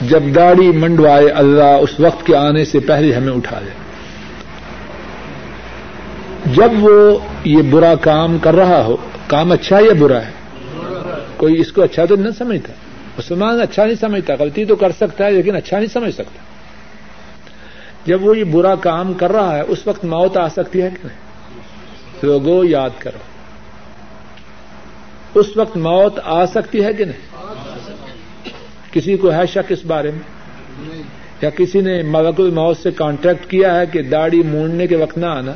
جب داڑھی منڈوائے اللہ، اس وقت کے آنے سے پہلے ہمیں اٹھا لے۔ جب وہ یہ برا کام کر رہا ہو، کام اچھا یا برا ہے؟ کوئی اس کو اچھا تو نہ سمجھتا۔ مسلمان اچھا نہیں سمجھتا، غلطی تو کر سکتا ہے، لیکن اچھا نہیں سمجھ سکتا۔ جب وہ یہ برا کام کر رہا ہے، اس وقت موت آ سکتی ہے کہ نہیں؟ لوگوں، یاد کرو۔ اس وقت موت آ سکتی ہے کہ نہیں؟ کسی کو ہے شک اس بارے میں؟ یا کسی نے ملک الموت سے کانٹیکٹ کیا ہے کہ داڑھی مونڈنے کے وقت نہ آنا؟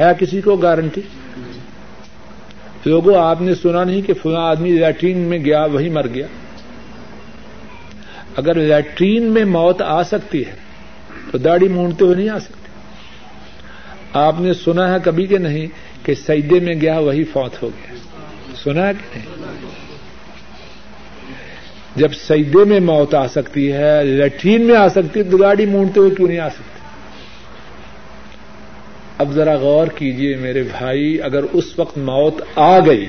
ہے کسی کو گارنٹی لوگوں، آپ نے سنا نہیں کہ فلاں آدمی لیٹرین میں گیا، وہی مر گیا۔ اگر لیٹرین میں موت آ سکتی ہے، تو داڑھی مونڈتے ہوئے نہیں آ سکتی۔ آپ نے سنا ہے کبھی کہ نہیں کہ سجدے میں گیا، وہی فوت ہو گیا۔ سنا ہے کہ نہیں؟ جب سجدے میں موت آ سکتی ہے لیٹرین میں آ سکتی ہے تو گاڑی مونڈتے ہوئے کیوں نہیں آ سکتی اب ذرا غور کیجیے میرے بھائی، اگر اس وقت موت آ گئی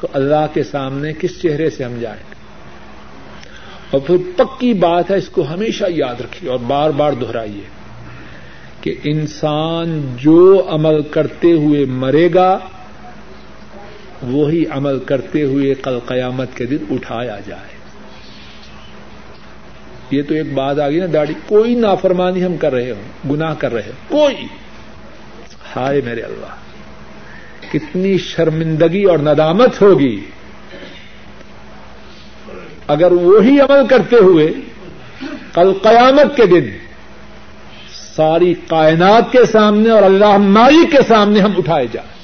تو اللہ کے سامنے کس چہرے سے ہم جائیں؟ گے اور پھر پکی بات ہے، اس کو ہمیشہ یاد رکھیے اور بار بار دہرائیے کہ انسان جو عمل کرتے ہوئے مرے گا وہی عمل کرتے ہوئے کل قیامت کے دن اٹھایا جائے۔ یہ تو ایک بات آ گئی نا داڑھی، کوئی نافرمانی ہم کر رہے ہوں، گناہ کر رہے ہوں، کوئی۔ ہائے میرے اللہ، کتنی شرمندگی اور ندامت ہوگی۔ اگر وہی عمل کرتے ہوئے کل قیامت کے دن ساری کائنات کے سامنے اور اللہ مالک کے سامنے ہم اٹھائے جائیں۔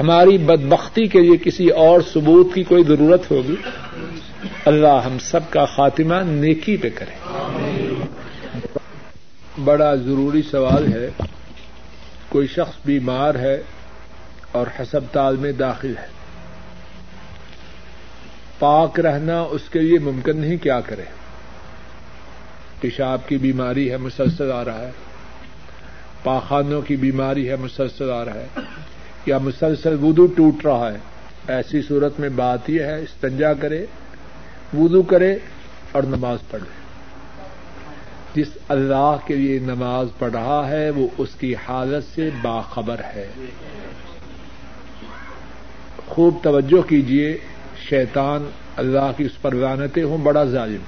ہماری بدبختی کے لیے کسی اور ثبوت کی کوئی ضرورت ہوگی؟ اللہ ہم سب کا خاتمہ نیکی پہ کرے۔ بڑا ضروری سوال ہے، کوئی شخص بیمار ہے اور ہسپتال میں داخل ہے۔ پاک رہنا اس کے لیے ممکن نہیں، کیا کرے؟ پیشاب کی بیماری ہے، مسلسل آ رہا ہے۔ پاخانوں کی بیماری ہے، مسلسل آ رہا ہے۔ یا مسلسل وضو ٹوٹ رہا ہے۔ ایسی صورت میں بات یہ ہے، استنجا کرے، وضو کرے اور نماز پڑھے۔ جس اللہ کے لیے نماز پڑھ رہا ہے، وہ اس کی حالت سے باخبر ہے۔ خوب توجہ کیجیے شیطان اللہ کی اس پر لانتے ہوں، بڑا ظالم۔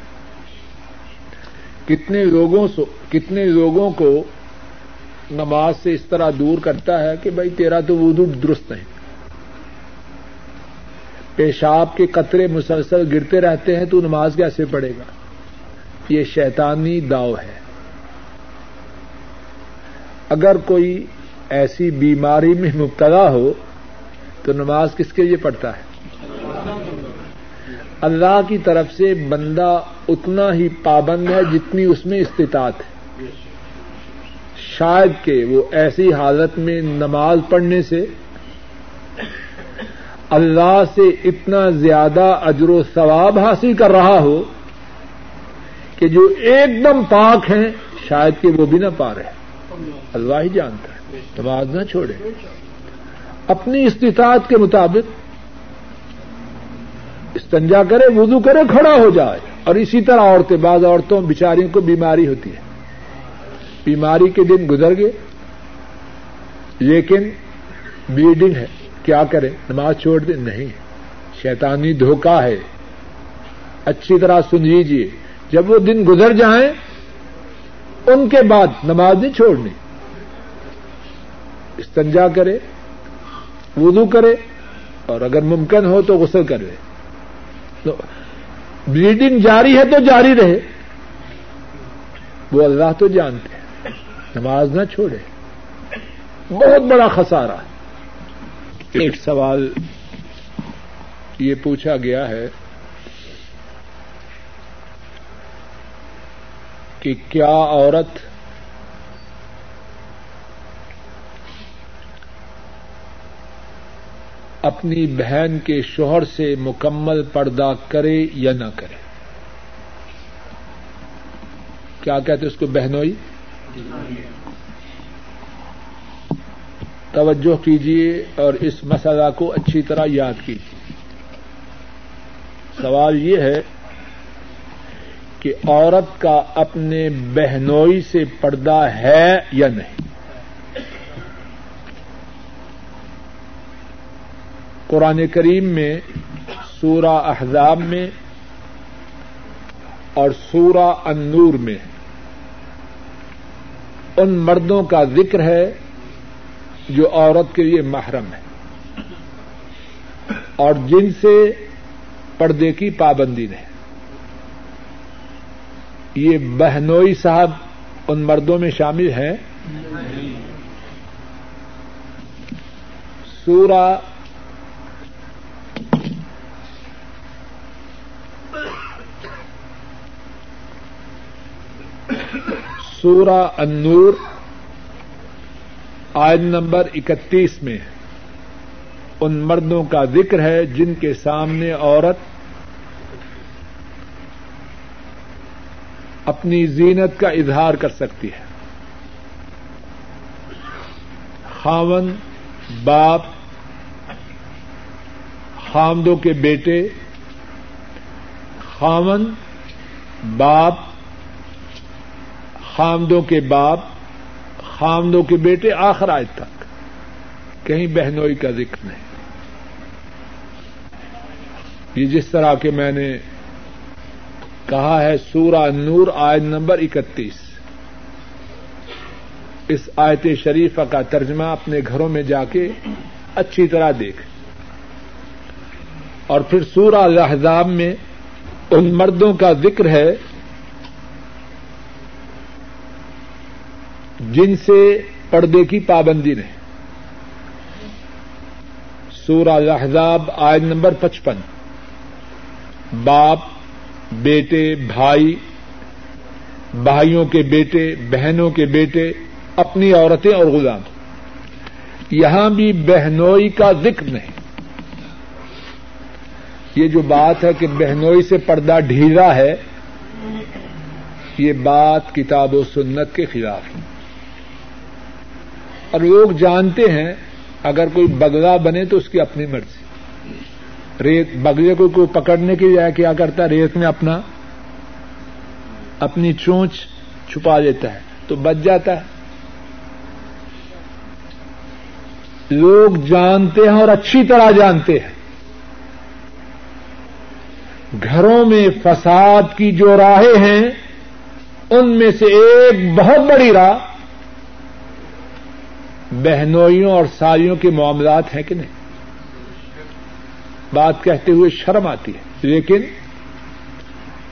کتنے لوگوں کتنے لوگوں کو نماز سے اس طرح دور کرتا ہے کہ بھائی تیرا تو وضو درست نہیں پیشاب کے قطرے مسلسل گرتے رہتے ہیں، تو نماز کیسے پڑے گا؟ یہ شیطانی داؤ ہے۔ اگر کوئی ایسی بیماری میں مبتلا ہو، تو نماز کس کے لیے پڑتا ہے؟ اللہ کی طرف سے بندہ اتنا ہی پابند ہے جتنی اس میں استطاعت ہے۔ شاید کہ وہ ایسی حالت میں نماز پڑھنے سے اللہ سے اتنا زیادہ اجر و ثواب حاصل کر رہا ہو کہ جو ایک دم پاک ہیں، شاید کہ وہ بھی نہ پا رہے۔ اللہ ہی جانتا ہے۔ نماز نہ چھوڑے۔ اپنی استطاعت کے مطابق استنجا کرے، وضو کرے، کھڑا ہو جائے۔ اور اسی طرح عورتیں، بعض عورتوں، بیچاریوں کو بیماری ہوتی ہے۔ بیماری کے دن گزر گئے۔ لیکن بلیڈنگ ہے، کیا کرے؟ نماز چھوڑ دے، نہیں۔ شیطانی دھوکہ ہے۔ اچھی طرح سن لیجیے جب وہ دن گزر جائیں، ان کے بعد نماز نہیں چھوڑنی۔ استنجا کرے، وضو کرے، اور اگر ممکن ہو تو غسل کرے۔ تو بلیڈنگ جاری ہے تو جاری رہے۔ وہ اللہ تو جانتے ہیں۔ نماز نہ چھوڑے۔ بہت بڑا خسارہ۔ ایک سوال یہ پوچھا گیا ہے کہ کیا عورت اپنی بہن کے شوہر سے مکمل پردہ کرے یا نہ کرے؟ کیا کہتے اس کو بہنوئی؟ توجہ کیجیے اور اس مسئلہ کو اچھی طرح یاد کیجیے سوال یہ ہے کہ عورت کا اپنے بہنوئی سے پردہ ہے یا نہیں؟ قرآن کریم میں، سورہ احزاب میں اور سورہ انور میں ان مردوں کا ذکر ہے جو عورت کے لیے محرم ہے اور جن سے پردے کی پابندی ہے یہ بہنوئی صاحب ان مردوں میں شامل ہیں۔ سورہ سورہ انور آئن نمبر اکتیس میں ان مردوں کا ذکر ہے جن کے سامنے عورت اپنی زینت کا اظہار کر سکتی ہے۔ خاون، باپ خامدوں کے بیٹے، خاون، باپ خامدوں کے باپ، خامدوں کے بیٹے آخر آج تک۔ کہیں بہنوئی کا ذکر نہیں۔ یہ جس طرح کے میں نے کہا ہے سورہ نور آیت نمبر اکتیس۔ اس آیت شریفہ کا ترجمہ اپنے گھروں میں جا کے اچھی طرح دیکھ۔ اور پھر سورہ الحضاب میں ان مردوں کا ذکر ہے جن سے پردے کی پابندی نہیں۔ سورہ الحضاب آیت نمبر پچپن۔ باپ، بیٹے، بھائی، بھائیوں کے بیٹے، بہنوں کے بیٹے، اپنی عورتیں اور غلام۔ یہاں بھی بہنوئی کا ذکر نہیں۔ یہ جو بات ہے کہ بہنوئی سے پردہ ڈھیلا ہے، یہ بات کتاب و سنت کے خلاف ہے۔ اور لوگ جانتے ہیں اگر کوئی بگلا بنے تو اس کی اپنی مرضی۔ ریت بگلے کو کوئی پکڑنے کی جائے کیا کرتا ہے؟ ریت میں اپنا، اپنی چونچ چھپا دیتا ہے، تو بچ جاتا ہے۔ لوگ جانتے ہیں اور اچھی طرح جانتے ہیں۔ گھروں میں فساد کی جو راہیں ہیں، ان میں سے ایک بہت بڑی راہ بہنوئیوں اور سالیوں کے معاملات ہیں کہ نہیں؟ بات کہتے ہوئے شرم آتی ہے، لیکن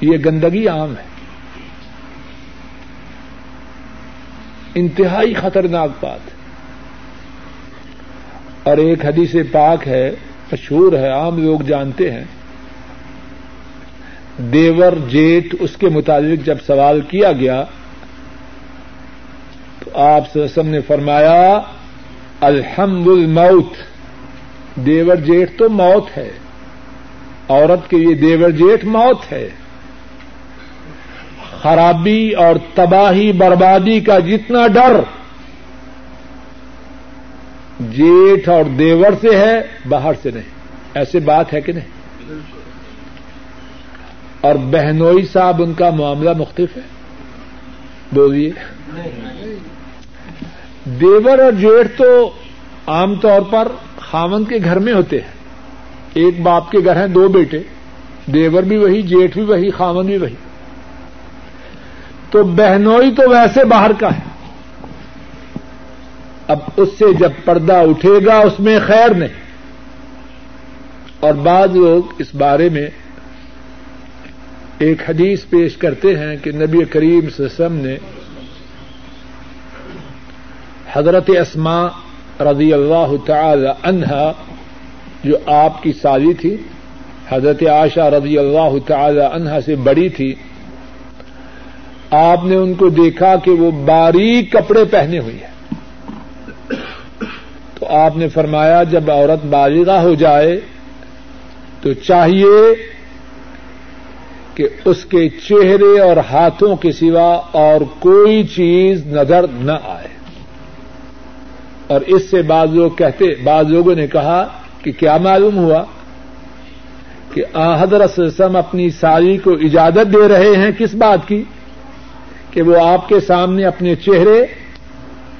یہ گندگی عام ہے۔ انتہائی خطرناک بات اور ایک حدیث پاک ہے، مشہور ہے، عام لوگ جانتے ہیں۔ دیور جیٹ اس کے متعلق جب سوال کیا گیا آپ سسم نے فرمایا الحمد الموت دیور جیٹ تو موت ہے۔ عورت کے لیے دیور جیٹ موت ہے۔ خرابی اور تباہی، بربادی کا جتنا ڈر جیٹھ اور دیور سے ہے، باہر سے نہیں۔ ایسے بات ہے کہ نہیں؟ اور بہنوئی صاحب، ان کا معاملہ مختلف ہے۔ بولیے۔ دیور اور جیٹھ تو عام طور پر خامن کے گھر میں ہوتے ہیں۔ ایک باپ کے گھر ہیں دو بیٹے۔ دیور بھی وہی، جیٹھ بھی وہی خامن بھی وہی۔ تو بہنوئی تو ویسے باہر کا ہے۔ اب اس سے جب پردہ اٹھے گا، اس میں خیر نہیں۔ اور بعض لوگ اس بارے میں ایک حدیث پیش کرتے ہیں کہ نبی کریم سسم نے حضرت اسما رضی اللہ تعالی عنہا، جو آپ کی سالی تھی، حضرت عائشہ رضی اللہ تعالی عنہا سے بڑی تھی، آپ نے ان کو دیکھا کہ وہ باریک کپڑے پہنے ہوئی ہیں۔ تو آپ نے فرمایا، جب عورت بالغہ ہو جائے، تو چاہیے کہ اس کے چہرے اور ہاتھوں کے سوا اور کوئی چیز نظر نہ آئے۔ اور اس سے بعض لوگ کہتے بعض لوگوں نے کہا کہ کیا معلوم ہوا کہ حضرت وسلم اپنی ساری کو اجازت دے رہے ہیں کس بات کی؟ کہ وہ آپ کے سامنے اپنے چہرے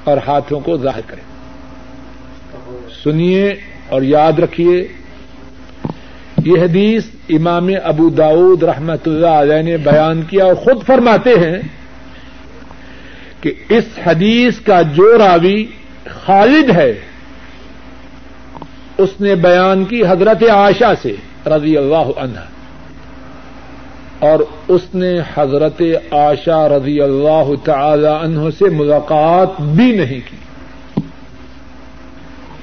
اور ہاتھوں کو ظاہر کریں سنیے اور یاد رکھیے، یہ حدیث امام ابو داود رحمت اللہ علیہ نے بیان کیا اور خود فرماتے ہیں کہ اس حدیث کا جو راوی خالد ہے۔ اس نے بیان کی حضرت عائشہ سے رضی اللہ عنہ۔ اور اس نے حضرت عائشہ رضی اللہ تعالی عنہ سے ملاقات بھی نہیں کی۔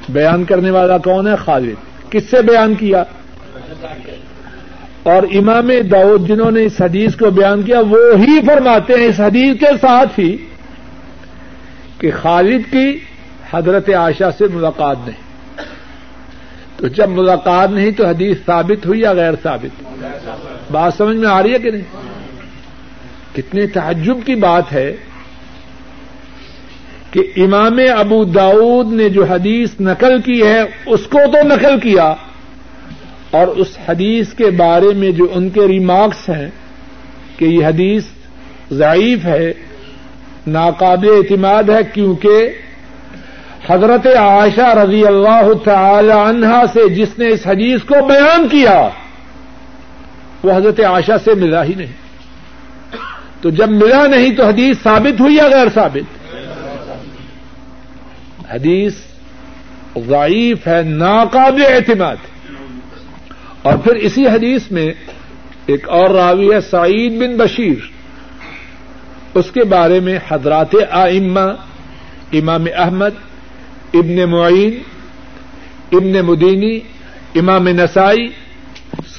بیان کرنے والا کون ہے؟ خالد۔ کس سے بیان کیا؟ اور امام داؤد جنہوں نے اس حدیث کو بیان کیا، وہ ہی فرماتے ہیں اس حدیث کے ساتھ ہی کہ خالد کی حضرت عائشہ سے ملاقات نہیں۔ تو جب ملاقات نہیں تو حدیث ثابت ہوئی یا غیر ثابت؟ بات سمجھ میں آ رہی ہے کہ نہیں؟ کتنے تعجب کی بات ہے کہ امام ابو داود نے جو حدیث نقل کی ہے، اس کو تو نقل کیا۔ اور اس حدیث کے بارے میں جو ان کے ریمارکس ہیں کہ یہ حدیث ضعیف ہے، ناقابل اعتماد ہے، کیونکہ حضرت عائشہ رضی اللہ تعالی عنہا سے جس نے اس حدیث کو بیان کیا، وہ حضرت عائشہ سے ملا ہی نہیں۔ تو جب ملا نہیں تو حدیث ثابت ہوئی یا غیر ثابت؟ حدیث ضعیف ہے، ناقابل اعتماد۔ اور پھر اسی حدیث میں ایک اور راوی ہے، سعید بن بشیر۔ اس کے بارے میں حضرات آئمہ، امام احمد ابن معین، ابن مدینی، امام نسائی،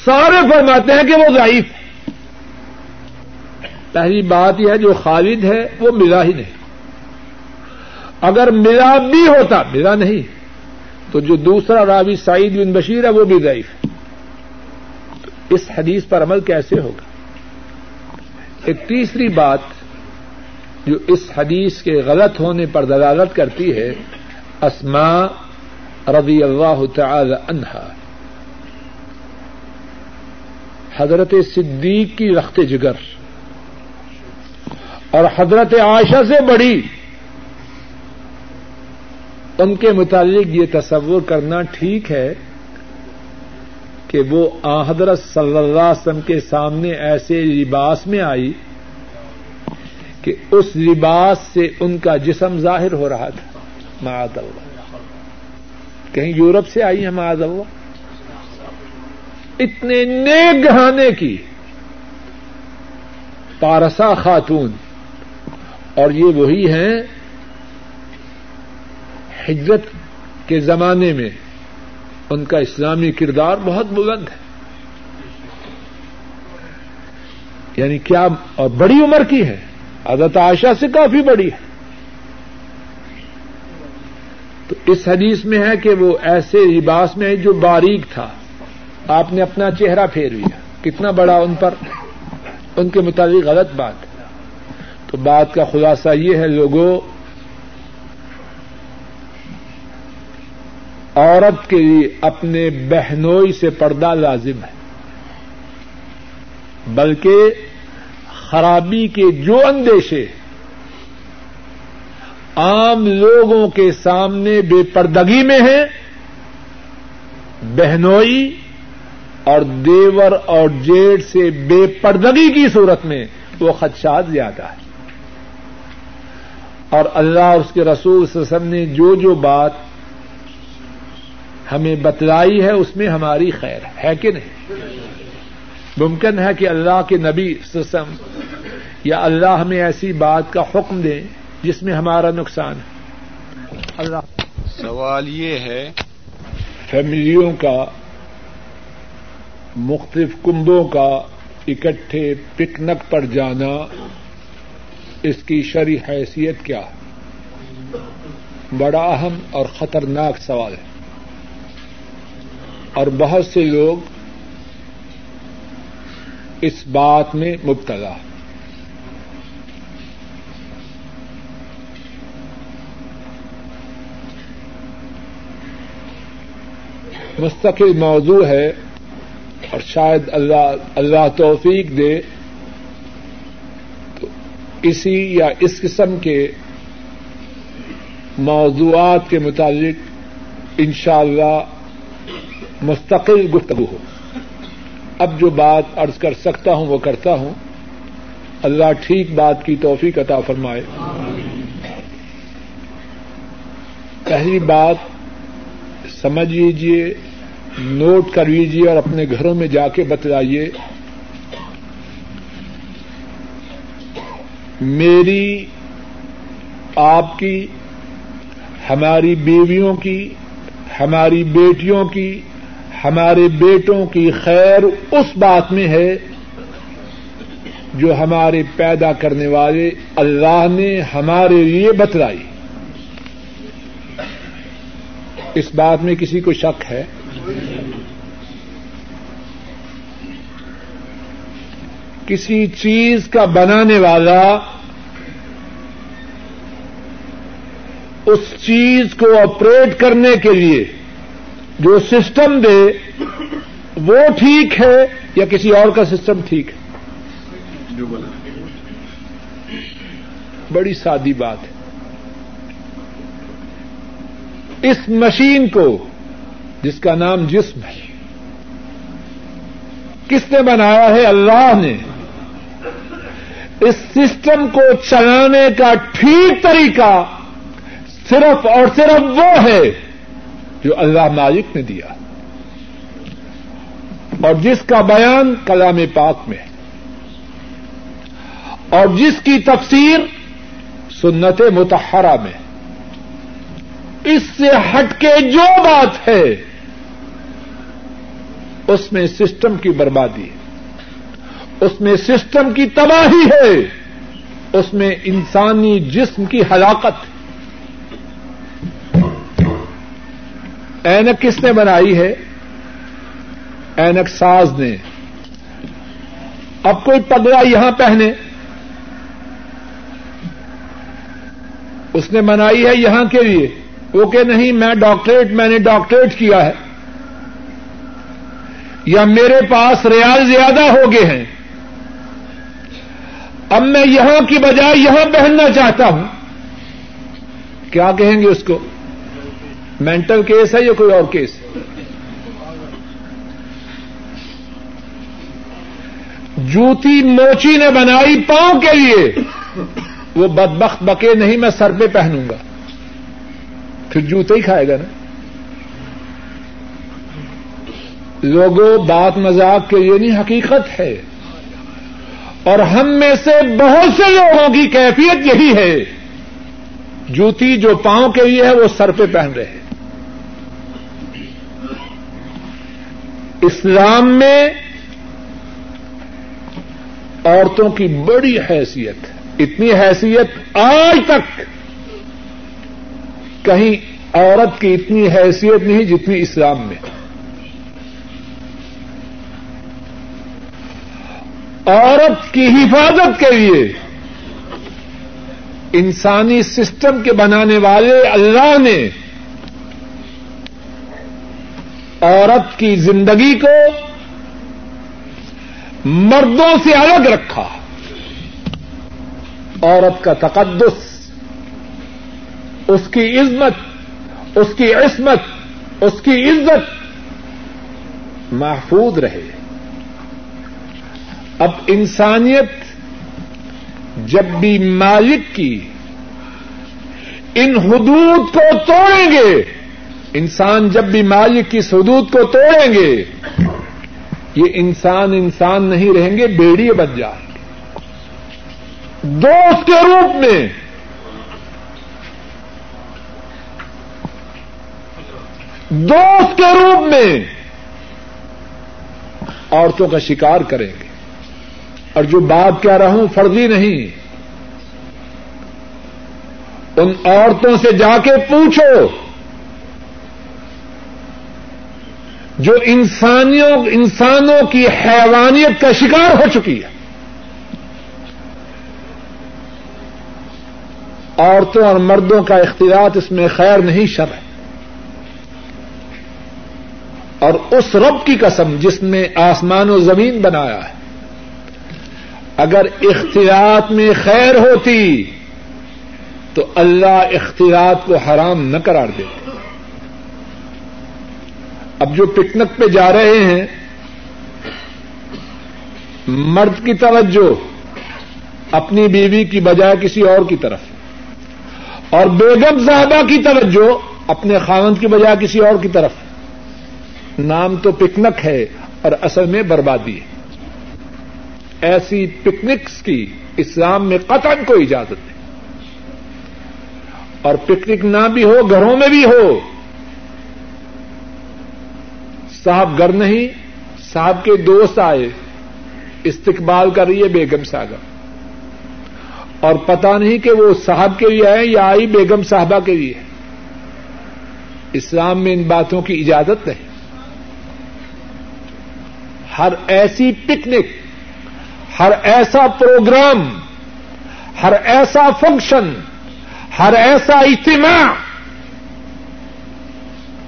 سارے فرماتے ہیں کہ وہ ضعیف ہے۔ پہلی بات یہ ہے جو خالد ہے، وہ ملا ہی نہیں۔ اگر ملا بھی ہوتا، ملا نہیں، تو جو دوسرا راوی سعید بن بشیر ہے، وہ بھی ضعیف ہے۔ اس حدیث پر عمل کیسے ہوگا؟ ایک تیسری بات جو اس حدیث کے غلط ہونے پر دلالت کرتی ہے اسما رضی اللہ تعالی عنہا حضرت صدیق کی رخت جگر اور حضرت عائشہ سے بڑی. ان کے متعلق یہ تصور کرنا ٹھیک ہے کہ وہ آ حضرت صلی اللہ علیہ وسلم کے سامنے ایسے لباس میں آئی کہ اس لباس سے ان کا جسم ظاہر ہو رہا تھا۔ معاذ اللہ۔ کہیں یورپ سے آئی ہیں معاذ اللہ؟ اتنے نیک گہانے کی۔ پارسا خاتون۔ اور یہ وہی ہیں ہجرت کے زمانے میں۔ ان کا اسلامی کردار بہت بلند ہے۔ یعنی کیا اور بڑی عمر کی ہے عادت عائشہ سے کافی بڑی ہے۔ تو اس حدیث میں ہے کہ وہ ایسے لباس میں جو باریک تھا۔ آپ نے اپنا چہرہ پھیر لیا۔ کتنا بڑا ان پر۔ ان کے مطابق غلط بات۔ تو بات کا خلاصہ یہ ہے لوگوں عورت کے لیے اپنے بہنوئی سے پردہ لازم ہے۔ بلکہ خرابی کے جو اندیشے عام لوگوں کے سامنے بے پردگی میں ہیں، بہنوئی اور دیور اور جیٹ سے بے پردگی کی صورت میں وہ خدشات زیادہ ہے اور اللہ اور اس کے رسول وسلم نے جو جو بات ہمیں بتلائی ہے، اس میں ہماری خیر ہے کہ نہیں؟ ممکن ہے کہ اللہ کے نبی سسم یا اللہ ہمیں ایسی بات کا حکم دیں جس میں ہمارا نقصان ہے۔ اللہ۔ سوال یہ ہے فیملیوں کا مختلف کنبوں کا اکٹھے پکنک پر جانا اس کی شرح حیثیت کیا ہے؟ بڑا اہم اور خطرناک سوال ہے۔ اور بہت سے لوگ اس بات میں مبتلا ہے مستقل موضوع ہے اور شاید اللہ اللہ توفیق دے تو اسی یا اس قسم کے موضوعات کے متعلق انشاءاللہ اللہ مستقل گفتگو ہو۔ اب جو بات ارض کر سکتا ہوں وہ کرتا ہوں۔ اللہ ٹھیک بات کی توفیق عطا فرمائے۔ پہلی بات سمجھ لیجیے نوٹ کر لیجیے اور اپنے گھروں میں جا کے بتلائیے، میری، آپ کی، ہماری بیویوں کی، ہماری بیٹیوں کی، ہمارے بیٹوں کی خیر اس بات میں ہے جو ہمارے پیدا کرنے والے اللہ نے ہمارے لیے بتلائی۔ اس بات میں کسی کو شک ہے؟ کسی چیز کا بنانے والا اس چیز کو آپریٹ کرنے کے لیے جو سسٹم دے، وہ ٹھیک ہے یا کسی اور کا سسٹم ٹھیک ہے؟ بڑی سادی بات ہے۔ اس مشین کو جس کا نام جسم ہے۔ کس نے بنایا ہے؟ اللہ نے۔ اس سسٹم کو چلانے کا ٹھیک طریقہ صرف اور صرف وہ ہے جو اللہ مالک نے دیا۔ اور جس کا بیان کلام پاک میں ہے۔ اور جس کی تفسیر سنت متحرہ میں اس سے ہٹ کے جو بات ہے، اس میں سسٹم کی بربادی ہے۔ اس میں سسٹم کی تباہی ہے۔ اس میں انسانی جسم کی ہلاکت اینک کس نے بنائی ہے؟ اینک ساز نے۔ اب کوئی پگڑا یہاں پہنے۔ اس نے بنائی ہے یہاں کے لیے۔ وہ کہ نہیں، میں ڈاکٹریٹ میں نے ڈاکٹریٹ کیا ہے۔ یا میرے پاس ریال زیادہ ہو گئے ہیں۔ اب میں یہاں کی بجائے یہاں پہننا چاہتا ہوں۔ کیا کہیں گے اس کو؟ مینٹل کیس ہے یا کوئی اور کیس جوتی موچی نے بنائی پاؤں کے لیے۔ وہ بدبخت بکے نہیں، میں سر پہ پہنوں گا۔ پھر جوتے ہی کھائے گا نا۔ لوگوں، بات مذاق کے لیے نہیں، حقیقت ہے۔ اور ہم میں سے بہت سے لوگوں کی کیفیت یہی ہے۔ جوتی جو پاؤں کے لیے ہے، وہ سر پہ پہن رہے اسلام میں عورتوں کی بڑی حیثیت اتنی حیثیت آج تک کہیں عورت کی اتنی حیثیت نہیں جتنی اسلام میں۔ عورت کی حفاظت کے لیے انسانی سسٹم کے بنانے والے اللہ نے عورت کی زندگی کو مردوں سے الگ رکھا۔ عورت کا تقدس اس کی عزمت اس کی عصمت، اس کی عزت محفوظ رہے۔ اب انسانیت جب بھی مالک کی ان حدود کو توڑیں گے، انسان جب بھی مالک کی اس حدود کو توڑیں گے، یہ انسان انسان نہیں رہیں گے بیڑی بن جائیں۔ دوست کے روپ میں دوست کے روپ میں عورتوں کا شکار کریں گے۔ اور جو بات کہہ رہا ہوں، فرضی نہیں۔ ان عورتوں سے جا کے پوچھو۔ جو انسانیوں، انسانوں کی حیوانیت کا شکار ہو چکی ہے۔ عورتوں اور مردوں کا اختلاط اس میں خیر نہیں، شر ہے۔ اور اس رب کی قسم جس نے آسمان و زمین بنایا ہے۔ اگر اختیارات میں خیر ہوتی تو اللہ اختیارات کو حرام نہ قرار دیتے اب جو پکنک پہ جا رہے ہیں، مرد کی توجہ اپنی بیوی کی بجائے کسی اور کی طرف۔ اور بیگم صاحبہ کی توجہ اپنے خاوند کی بجائے کسی اور کی طرف۔ نام تو پکنک ہے اور اصل میں بربادی ہے۔ ایسی پکنکس کی اسلام میں قطن کو اجازت ہے اور پکنک نہ بھی ہو، گھروں میں بھی ہو۔ صاحب گھر نہیں، صاحب کے دوست آئے۔ استقبال کر رہی ہے بیگم صاحبہ۔ اور پتا نہیں کہ وہ صاحب کے لیے آئے یا آئی بیگم صاحبہ کے لیے۔ اسلام میں ان باتوں کی اجازت نہیں۔ ہر ایسی پکنک، ہر ایسا پروگرام، ہر ایسا فنکشن، ہر ایسا اجتماع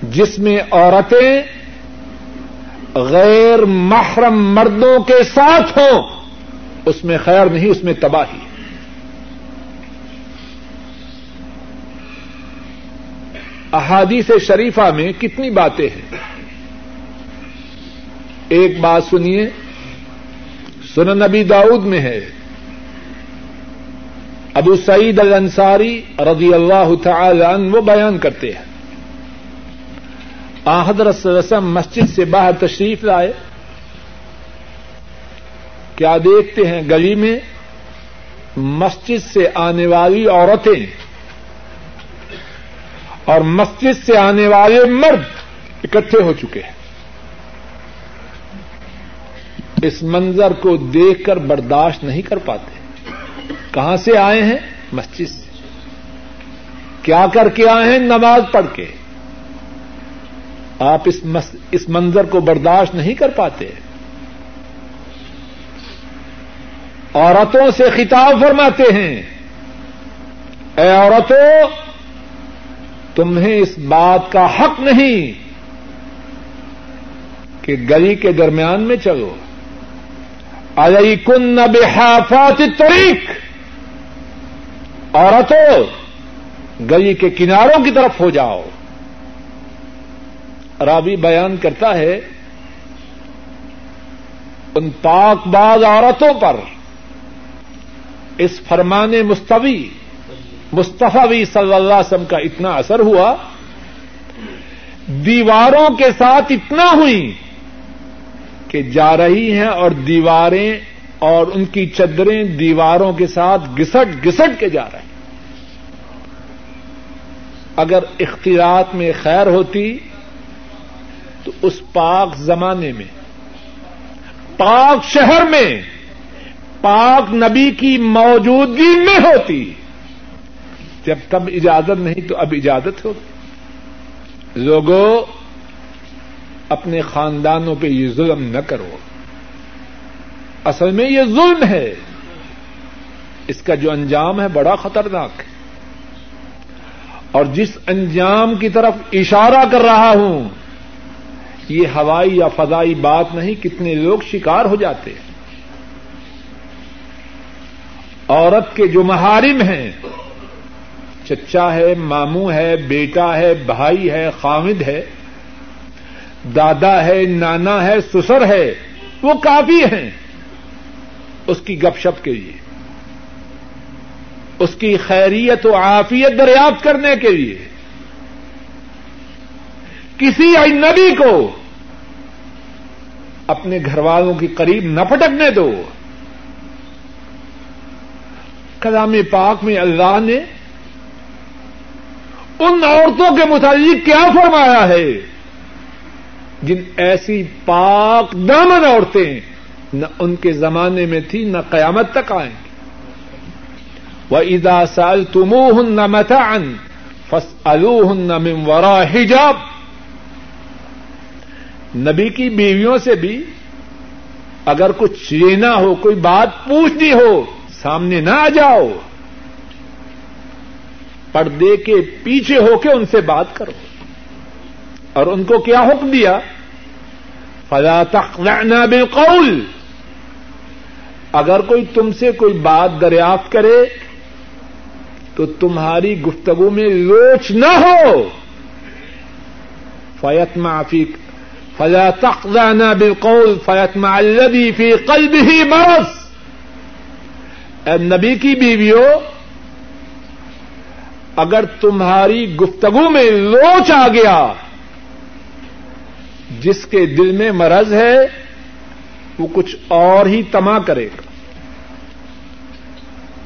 جس میں عورتیں غیر محرم مردوں کے ساتھ ہوں، اس میں خیر نہیں، اس میں تباہی۔ احادیث شریفہ میں کتنی باتیں ہیں۔ ایک بات سنیے، سنن نبی داؤد میں ہے۔ ابو سعید الانصاری رضی اللہ تعالی عنہ وہ بیان کرتے ہیں۔ حضرت رسم مسجد سے باہر تشریف لائے۔ کیا دیکھتے ہیں گلی میں؟ مسجد سے آنے والی عورتیں۔ اور مسجد سے آنے والے مرد اکٹھے ہو چکے ہیں۔ اس منظر کو دیکھ کر برداشت نہیں کر پاتے۔ کہاں سے آئے ہیں؟ مسجد سے۔ کیا کر کے آئے ہیں؟ نماز پڑھ کے۔ آپ اس منظر کو برداشت نہیں کر پاتے۔ عورتوں سے خطاب فرماتے ہیں۔ اے عورتوں، تمہیں اس بات کا حق نہیں کہ گلی کے درمیان میں چلو۔ علی کن بحافات طریق عورتوں گلی کے کناروں کی طرف ہو جاؤ۔ رابی بیان کرتا ہے ان پاک باز عورتوں پر۔ اس فرمان مستوی مستفی صلی اللہ علیہ وسلم کا اتنا اثر ہوا۔ دیواروں کے ساتھ اتنا ہوئی۔ کہ جا رہی ہیں اور دیواریں اور ان کی چدریں دیواروں کے ساتھ گسٹ گسٹ کے جا رہے ہیں۔ اگر اختیارات میں خیر ہوتی تو اس پاک زمانے میں، پاک شہر میں، پاک نبی کی موجودگی میں ہوتی۔ جب تب اجازت نہیں تو اب اجازت ہوگی۔ لوگوں اپنے خاندانوں پہ یہ ظلم نہ کرو۔ اصل میں یہ ظلم ہے۔ اس کا جو انجام ہے بڑا خطرناک ہے۔ اور جس انجام کی طرف اشارہ کر رہا ہوں، یہ ہوائی یا فضائی بات نہیں، کتنے لوگ شکار ہو جاتے ہیں۔ عورت کے جو محارم ہیں، چچا ہے، ماموں ہے، بیٹا ہے، بھائی ہے، خامد ہے دادا ہے، نانا ہے، سسر ہے، وہ کافی ہیں۔ اس کی گپ شپ کے لیے، اس کی خیریت و عافیت دریافت کرنے کے لیے، کسی اجنبی کو اپنے گھر والوں کی قریب نہ پٹکنے دو۔ کلام پاک میں اللہ نے ان عورتوں کے متعلق کیا فرمایا ہے؟ جن ایسی پاک دامن عورتیں نہ ان کے زمانے میں تھی، نہ قیامت تک آئیں گی۔ وہ ادا سال تمو ہن نہ متان فس الو ہن نہ ممورا حجاب۔ نبی کی بیویوں سے بھی اگر کچھ لینا ہو، کوئی بات پوچھنی ہو، سامنے نہ آ جاؤ، پردے کے پیچھے ہو کے ان سے بات کرو۔ اور ان کو کیا حکم دیا؟ فلا تخلعنا بالقول اگر کوئی تم سے کوئی بات دریافت کرے تو تمہاری گفتگو میں لوچ نہ ہو۔ فیت معافی فلا تخلعنا بالقول فیت الذي في قلبه مرض۔ اے نبی کی بیویوں، اگر تمہاری گفتگو میں لوچ آ گیا جس کے دل میں مرض ہے، وہ کچھ اور ہی تما کرے۔ گا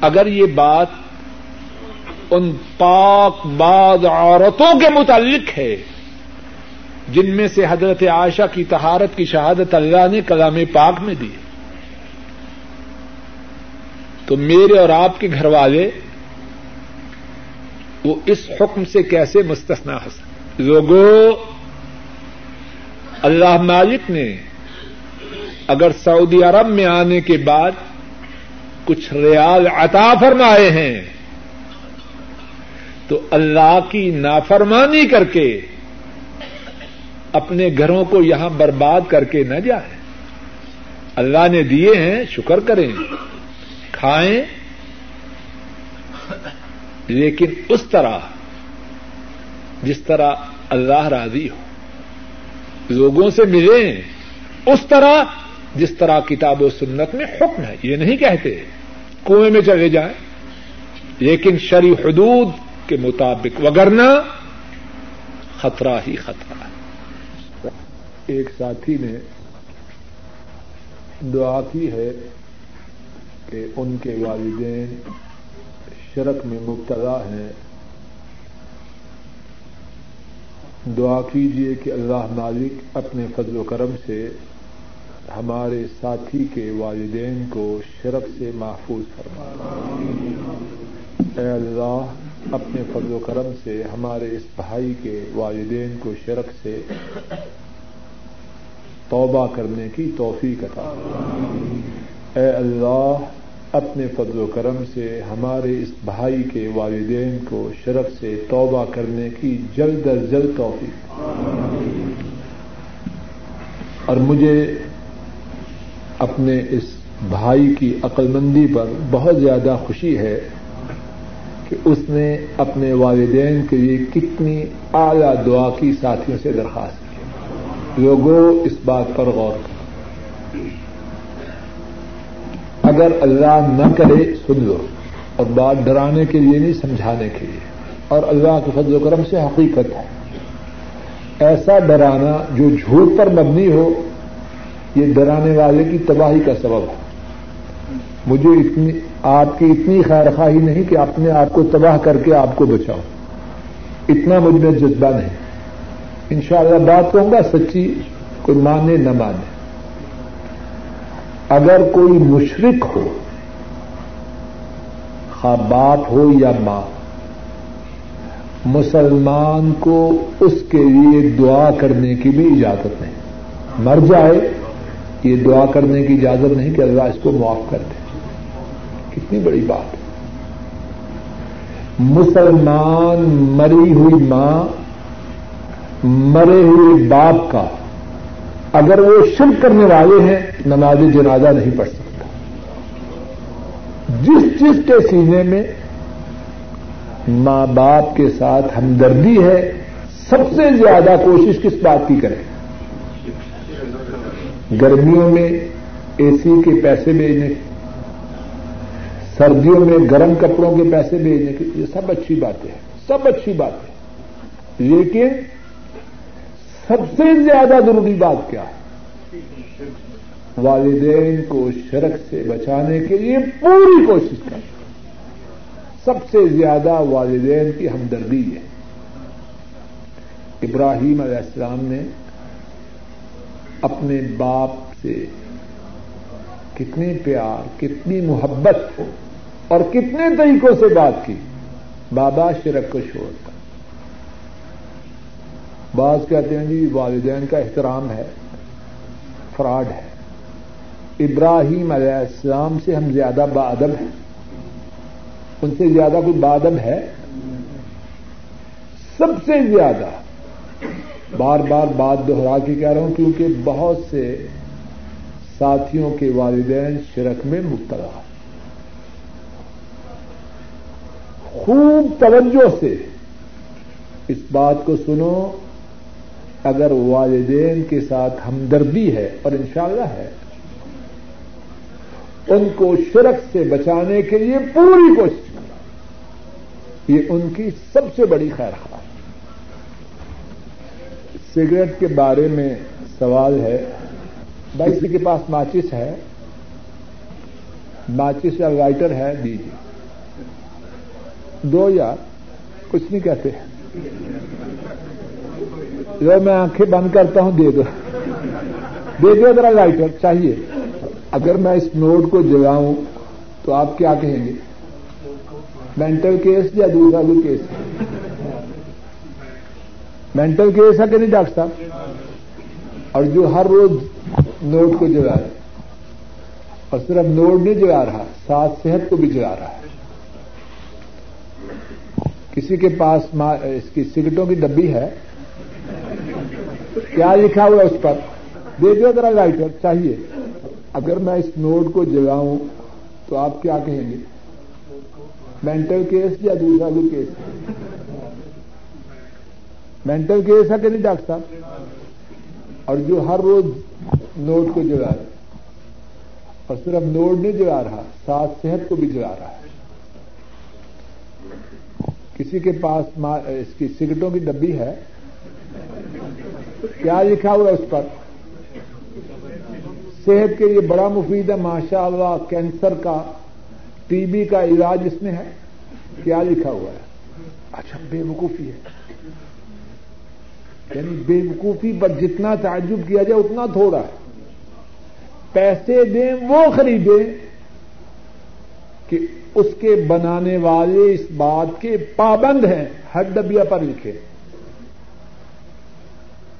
اگر یہ بات ان پاک بعض عورتوں کے متعلق ہے، جن میں سے حضرت عائشہ کی تہارت کی شہادت اللہ نے کلام پاک میں دی، تو میرے اور آپ کے گھر والے، وہ اس حکم سے کیسے مستثنا ہو سکتے لوگوں اللہ مالک نے اگر سعودی عرب میں آنے کے بعد کچھ ریال عطا فرمائے ہیں، تو اللہ کی نافرمانی کر کے اپنے گھروں کو یہاں برباد کر کے نہ جائے اللہ نے دیے ہیں، شکر کریں، کھائیں، لیکن اس طرح، جس طرح اللہ راضی ہو۔ لوگوں سے ملیں اس طرح جس طرح کتاب و سنت میں حکم ہے، یہ نہیں کہتے کنویں میں چلے جائیں، لیکن شری حدود کے مطابق وگرنا خطرہ ہی خطرہ ہے۔ ایک ساتھی نے دعا کی ہے کہ ان کے والدین شرک میں مبتلا ہیں۔ دعا کیجیے کہ اللہ مالک اپنے فضل و کرم سے ہمارے ساتھی کے والدین کو شرک سے محفوظ فرما اے اللہ، اپنے فضل و کرم سے ہمارے اس بھائی کے والدین کو شرک سے توبہ کرنے کی توفیق عطا اے اللہ اپنے فضل و کرم سے ہمارے اس بھائی کے والدین کو شرف سے توبہ کرنے کی جلد از جلد توفیق۔ اور مجھے اپنے اس بھائی کی عقل مندی پر بہت زیادہ خوشی ہے کہ اس نے اپنے والدین کے لیے کتنی اعلی دعا کی ساتھیوں سے درخواست کی۔ لوگوں، اس بات پر غور کر اگر اللہ نہ کرے سن لو۔ اور بات ڈرانے کے لیے نہیں، سمجھانے کے لیے۔ اور اللہ کے فضل و کرم سے حقیقت ہے۔ ایسا ڈرانا جو جھوٹ پر مبنی ہو، یہ ڈرانے والے کی تباہی کا سبب ہے۔ مجھے اتنی، آپ کی اتنی خیر خواہی نہیں کہ اپنے آپ کو تباہ کر کے آپ کو بچاؤ اتنا مجھ میں جذبہ نہیں۔ ان شاء اللہ بات کہوں گا، سچی کوئی مانے نہ مانے اگر کوئی مشرق ہو، خواہ باپ ہو یا ماں، مسلمان کو اس کے لیے دعا کرنے کی بھی اجازت نہیں۔ مر جائے، یہ دعا کرنے کی اجازت نہیں کہ اللہ اس کو معاف کر دے۔ کتنی بڑی بات مسلمان مری ہوئی ماں، مرے ہوئے باپ کا اگر وہ شرک کرنے والے ہیں، نماز جنازہ نہیں پڑھ سکتا۔ جس جس کے سینے میں ماں باپ کے ساتھ ہمدردی ہے، سب سے زیادہ کوشش کس بات کی کریں گرمیوں میں اے سی کے پیسے بھیجنے، سردیوں میں گرم کپڑوں کے پیسے بھیجنے کی یہ سب اچھی باتیں ہیں، سب اچھی باتیں لیکن سب سے زیادہ ضروری بات کیا؟ ہے والدین کو شرک سے بچانے کے لیے پوری کوشش کر۔ سب سے زیادہ والدین کی ہمدردی ہے۔ ابراہیم علیہ السلام نے اپنے باپ سے کتنے پیار، کتنی محبت اور کتنے طریقوں سے بات کی۔ بابا شرک کو چھوڑ۔ بعض کہتے ہیں جی والدین کا احترام ہے، فراڈ ہے۔ ابراہیم علیہ السلام سے ہم زیادہ بادب ہیں۔ ان سے زیادہ کوئی بادب ہے؟ سب سے زیادہ۔ بار بار بات دوہرا کے کہہ رہا ہوں کیونکہ بہت سے ساتھیوں کے والدین شرک میں مبتلا خوب توجہ سے اس بات کو سنو۔ اگر والدین کے ساتھ ہمدردی ہے اور انشاءاللہ ہے، ان کو شرک سے بچانے کے لیے پوری کوشش کرنا۔ یہ ان کی سب سے بڑی خیر خواہ۔ سگریٹ کے بارے میں سوال ہے بھائی کسی کے پاس ماچس ہے۔ ماچس یا لائٹر ہے دیجیے دو یار کچھ نہیں کہتے۔ جو میں آنکھیں بند کرتا ہوں، دے دو۔ دے دو، ذرا لائٹر چاہیے۔ اگر میں اس نوٹ کو جگاؤں تو آپ کیا کہیں گے؟ مینٹل کیس یا دوسرا بھی کیس مینٹل کیس ہے کہ نہیں ڈاکٹر صاحب؟ اور جو ہر روز نوٹ کو جگا رہے اور صرف نوٹ نہیں جگا رہا، ساتھ صحت کو بھی جگا رہا ہے۔ کسی کے پاس اس کی سگریٹوں کی ڈبی ہے کیا لکھا ہوا اس پر؟ دے دو ذرا لائٹر چاہیے۔ اگر میں اس نوٹ کو جگاؤں تو آپ کیا کہیں گے؟ مینٹل کیس یا دوسرا بھی کیس مینٹل کیس ہے کہ نہیں ڈاکٹر صاحب؟ اور جو ہر روز نوٹ کو جگا رہا اور صرف نوٹ نہیں جگا رہا، ساتھ صحت کو بھی جگا رہا ہے۔ کسی کے پاس اس کی سگریٹوں کی ڈبی ہے کیا لکھا ہوا اس پر۔ صحت کے لیے بڑا مفید ہے ماشاء اللہ کینسر کا، ٹی بی کا علاج اس میں ہے۔ کیا لکھا ہوا ہے۔ اچھا بے وقوفی ہے۔ یعنی بے وقوفی پر جتنا تعجب کیا جائے، اتنا تھوڑا ہے۔ پیسے دیں، وہ خریدیں کہ اس کے بنانے والے اس بات کے پابند ہیں۔ ہر ڈبیا پر لکھے۔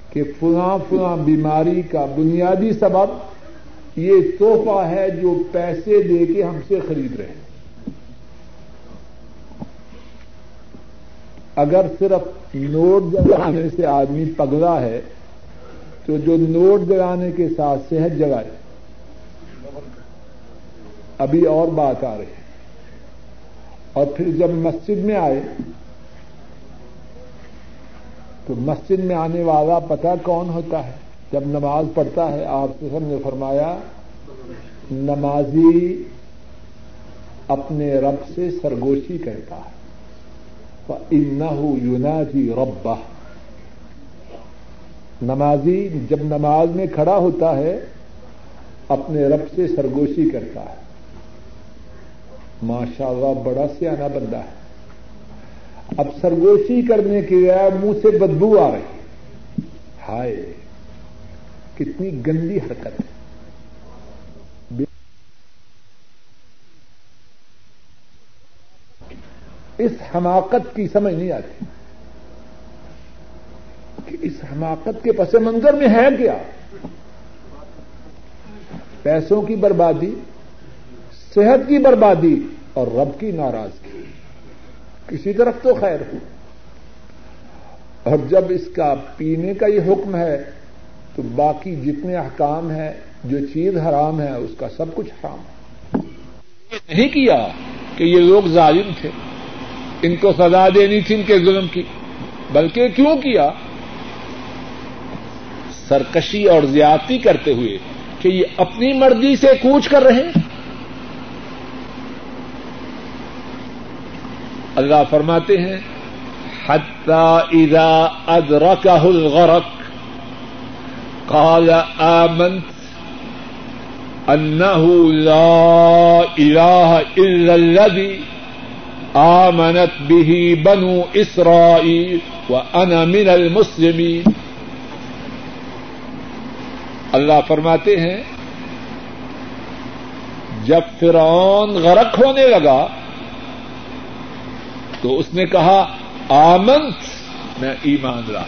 کہ فلاں فلاں بیماری کا بنیادی سبب یہ توحفہ ہے جو پیسے دے کے ہم سے خرید رہے ہیں۔ اگر صرف نوٹ جگانے سے آدمی پگلا ہے، تو جو نوٹ جگانے کے ساتھ صحت جگائے۔ ابھی اور بات آ رہی ہے۔ اور پھر جب مسجد میں آئے تو مسجد میں آنے والا پتا کون ہوتا ہے؟ جب نماز پڑھتا ہے، آپ سے سب نے فرمایا، نمازی اپنے رب سے سرگوشی کرتا ہے۔ یوناجی ربا نمازی جب نماز میں کھڑا ہوتا ہے، اپنے رب سے سرگوشی کرتا ہے۔ ماشاء اللہ بڑا سیاح بندہ ہے۔ اب سرگوشی کرنے کے لیے منہ سے بدبو آ رہی ہائے، کتنی گندی حرکت ہے۔ اس حماقت کی سمجھ نہیں آتی کہ اس حماقت کے پس منظر میں ہے کیا۔ پیسوں کی بربادی، صحت کی بربادی اور رب کی ناراضگی۔ کسی طرف تو خیر ہو اور جب اس کا پینے کا یہ حکم ہے، تو باقی جتنے احکام ہیں، جو چیز حرام ہے، اس کا سب کچھ حرام نہیں کیا کہ یہ لوگ ظالم تھے۔ ان کو سزا دینی تھی ان کے ظلم کی۔ بلکہ کیوں کیا؟ سرکشی اور زیادتی کرتے ہوئے کہ یہ اپنی مرضی سے کوچ کر رہے ہیں۔ اللہ فرماتے ہیں، حتی اذا ادرکہ الغرق، قال آمنت انه لا الہ الا الذي آمنت به بنو اسرائیل و من المسلمین۔ اللہ فرماتے ہیں، جب فرعون غرق ہونے لگا تو اس نے کہا، آمنت، میں ایمان لا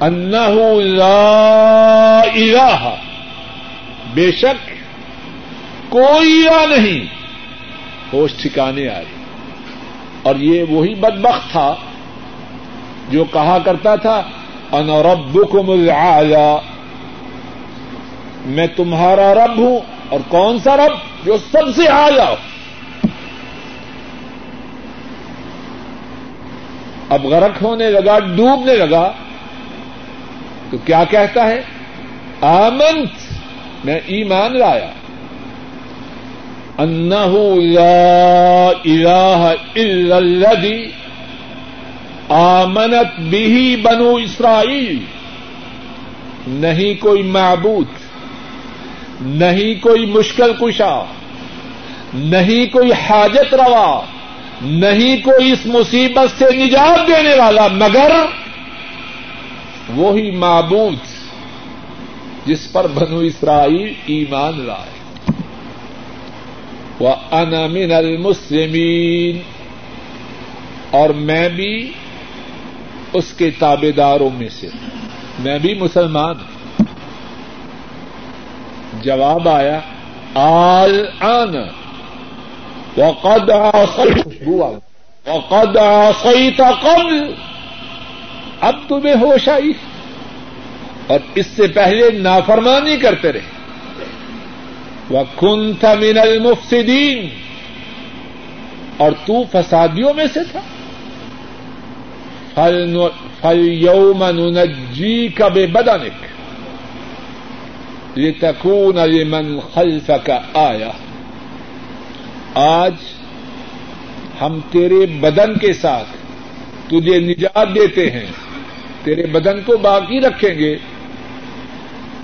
انہ لا الہ، بے شک کوئی نہیں، ہوش ٹھکانے آئے اور یہ وہی بدبخت تھا جو کہا کرتا تھا ان ربکم العالی۔ میں تمہارا رب ہوں، اور کون سا رب جو سب سے آیا اب غرق ہونے لگا، ڈوبنے لگا، تو کیا کہتا ہے؟ آمنت، میں ایمان لایا۔ انہ لا الہ الا الذی آمنت بھی بنو اسرائیل۔ نہیں کوئی معبود، نہیں کوئی مشکل کشا، نہیں کوئی حاجت روا۔ نہیں کوئی اس مصیبت سے نجات دینے والا، مگر وہی معبود جس پر بنو اسرائیل ایمان لائے۔ وہ انامن المسلمین اور میں بھی اس کے تابے داروں میں سے۔ میں بھی مسلمان ہوں۔ جواب آیا، آل آن وقد خوشبو وقد عصيت قبل. اب تمہیں ہوش آئی؟ اور اس سے پہلے نافرمانی کرتے رہے۔ وہ کن تھا من المفسدین اور تو فسادیوں میں سے تھا۔ فل یوم نجی کا بے بدنک یہ تکون من خلف کا آیا آج ہم تیرے بدن کے ساتھ تجھے نجات دیتے ہیں، تیرے بدن کو باقی رکھیں گے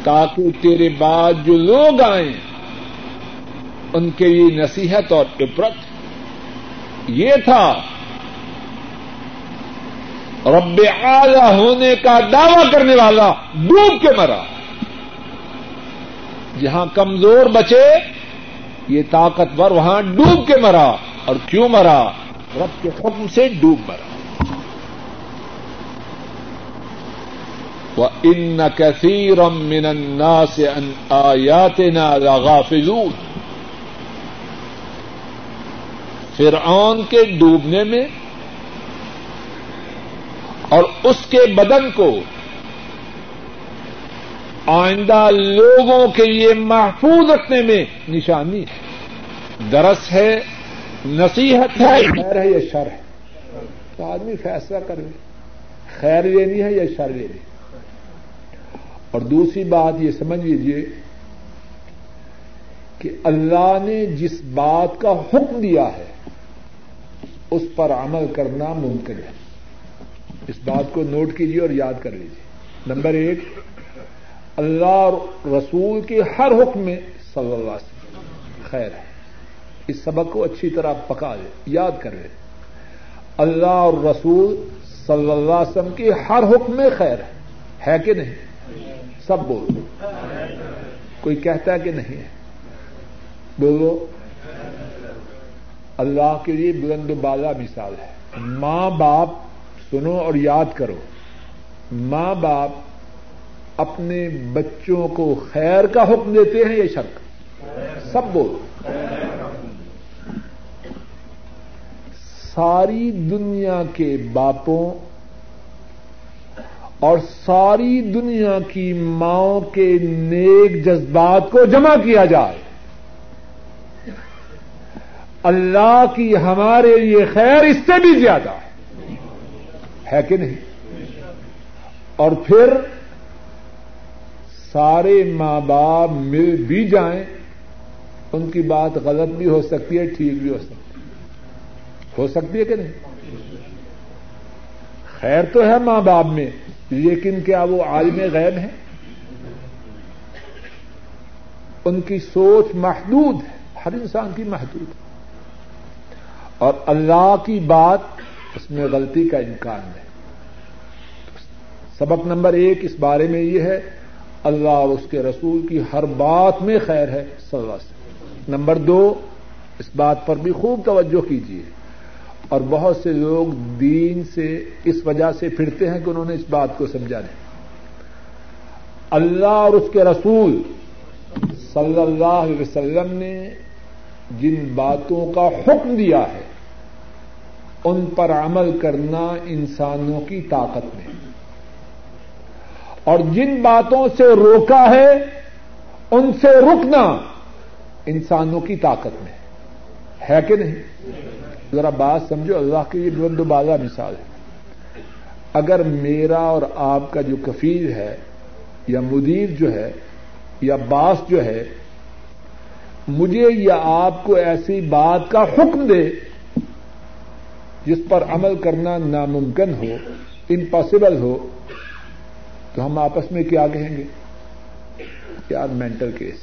تاکہ تیرے بعد جو لوگ آئیں، ان کے لیے نصیحت اور عبرت۔ یہ تھا۔ رب اعلی ہونے کا دعوی کرنے والا ڈوب کے مرا۔ جہاں کمزور بچے یہ طاقتور وہاں ڈوب کے مرا اور کیوں مرا؟ رب کے حکم سے ڈوب مرا۔ وہ ان کثیر من الناس ان آیاتنا لغافلون۔ فرعون کے ڈوبنے میں اور اس کے بدن کو آئندہ لوگوں کے لیے محفوظ رکھنے میں نشانی ہے۔ درس ہے، نصیحت ہے، خیر ہے یا شر ہے؟ تو آدمی فیصلہ کرے خیر لینی ہے یا شر لینی اور دوسری بات یہ سمجھ لیجیے کہ اللہ نے جس بات کا حکم دیا ہے، اس پر عمل کرنا ممکن ہے۔ اس بات کو نوٹ کیجیے اور یاد کر لیجیے نمبر ایک اللہ اور رسول کے ہر حکم میں صلی اللہ علیہ وسلم خیر ہے۔ اس سبق کو اچھی طرح پکا لے یاد کر لے اللہ اور رسول صلی اللہ علیہ وسلم کے ہر حکم میں خیر ہے۔ ہے کہ نہیں؟ سب بولو کوئی کہتا ہے کہ نہیں ہے؟ بولو۔ اللہ کے لیے بلند بالا مثال ہے۔ ماں باپ سنو اور یاد کرو۔ ماں باپ اپنے بچوں کو خیر کا حکم دیتے ہیں یہ شرک سب بول۔ ساری دنیا کے باپوں اور ساری دنیا کی ماؤں کے نیک جذبات کو جمع کیا جائے۔ اللہ کی ہمارے لیے خیر اس سے بھی زیادہ ہے کہ نہیں؟ اور پھر سارے ماں باپ مل بھی جائیں، ان کی بات غلط بھی ہو سکتی ہے، ٹھیک بھی ہو سکتی ہے۔ ہو سکتی ہے کہ نہیں؟ خیر تو ہے ماں باپ میں، لیکن کیا وہ عالم غیب ہیں؟ ان کی سوچ محدود ہے، ہر انسان کی محدود ہے۔ اور اللہ کی بات اس میں غلطی کا امکان ہے۔ سبق نمبر ایک اس بارے میں یہ ہے اللہ اور اس کے رسول کی ہر بات میں خیر ہے، صلی اللہ علیہ وسلم۔ نمبر دو، اس بات پر بھی خوب توجہ کیجیے اور بہت سے لوگ دین سے اس وجہ سے پھرتے ہیں کہ انہوں نے اس بات کو سمجھا نہیں۔ اللہ اور اس کے رسول صلی اللہ علیہ وسلم نے جن باتوں کا حکم دیا ہے، ان پر عمل کرنا انسانوں کی طاقت میں۔ اور جن باتوں سے روکا ہے، ان سے رکنا انسانوں کی طاقت میں ہے کہ نہیں؟ ذرا بات سمجھو، اللہ کی یہ بلند بازا مثال ہے۔ اگر میرا اور آپ کا جو کفیل ہے، یا مدیر جو ہے، یا باس جو ہے، مجھے یا آپ کو ایسی بات کا حکم دے جس پر عمل کرنا ناممکن ہو امپاسبل ہو تو ہم آپس میں کیا کہیں گے؟ یار مینٹل کیس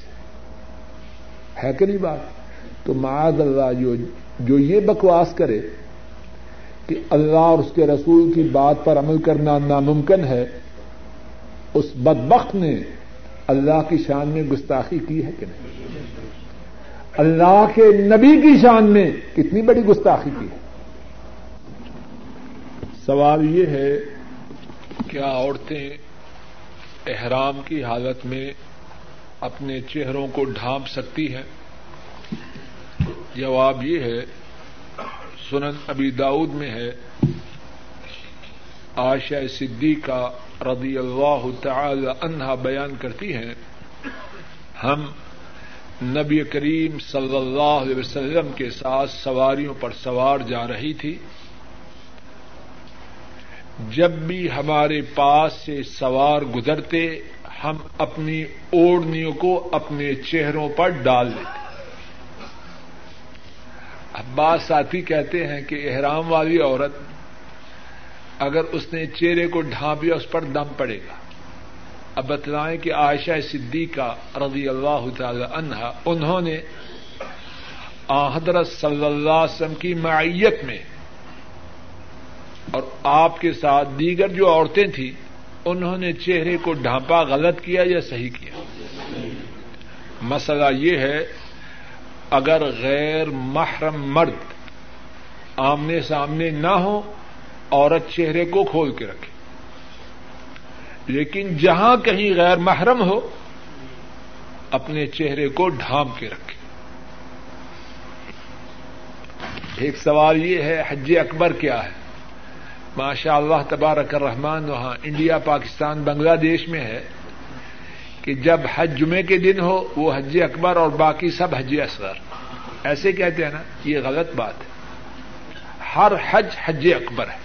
ہے کہ نہیں بات؟ تو معاذ اللہ جو جو یہ بکواس کرے کہ اللہ اور اس کے رسول کی بات پر عمل کرنا ناممکن ہے، اس بدبخت نے اللہ کی شان میں گستاخی کی ہے کہ نہیں؟ اللہ کے نبی کی شان میں کتنی بڑی گستاخی کی ہے؟ سوال یہ ہے، کیا عورتیں احرام کی حالت میں اپنے چہروں کو ڈھانپ سکتی ہیں جواب یہ ہے، سنن ابی داؤد میں ہے آشا صدیقہ رضی اللہ تعالی عنہا بیان کرتی ہیں، ہم نبی کریم صلی اللہ علیہ وسلم کے ساتھ سواریوں پر سوار جا رہی تھی۔ جب بھی ہمارے پاس سے سوار گزرتے، ہم اپنی اوڑھنیوں کو اپنے چہروں پر ڈال لیتے اباس ساتھی کہتے ہیں کہ احرام والی عورت اگر اس نے چہرے کو ڈھانپیا، اس پر دم پڑے گا۔ اب بتلائیں کہ عائشہ صدیقہ رضی اللہ تعالی عنہا، انہوں نے حضرت صلی اللہ علیہ وسلم کی معیت میں اور آپ کے ساتھ دیگر جو عورتیں تھیں، انہوں نے چہرے کو ڈھانپا، غلط کیا یا صحیح کیا؟ مسئلہ یہ ہے، اگر غیر محرم مرد آمنے سامنے نہ ہو عورت چہرے کو کھول کے رکھے۔ لیکن جہاں کہیں غیر محرم ہو، اپنے چہرے کو ڈھانپ کے رکھے۔ ایک سوال یہ ہے، حج اکبر کیا ہے؟ ماشاء اللہ تبارک الرحمان وہاں انڈیا، پاکستان، بنگلہ دیش میں ہے کہ جب حج جمعے کے دن ہو، وہ حج اکبر اور باقی سب حج اصغر۔ ایسے کہتے ہیں نا، یہ غلط بات ہے۔ ہر حج حج اکبر ہے۔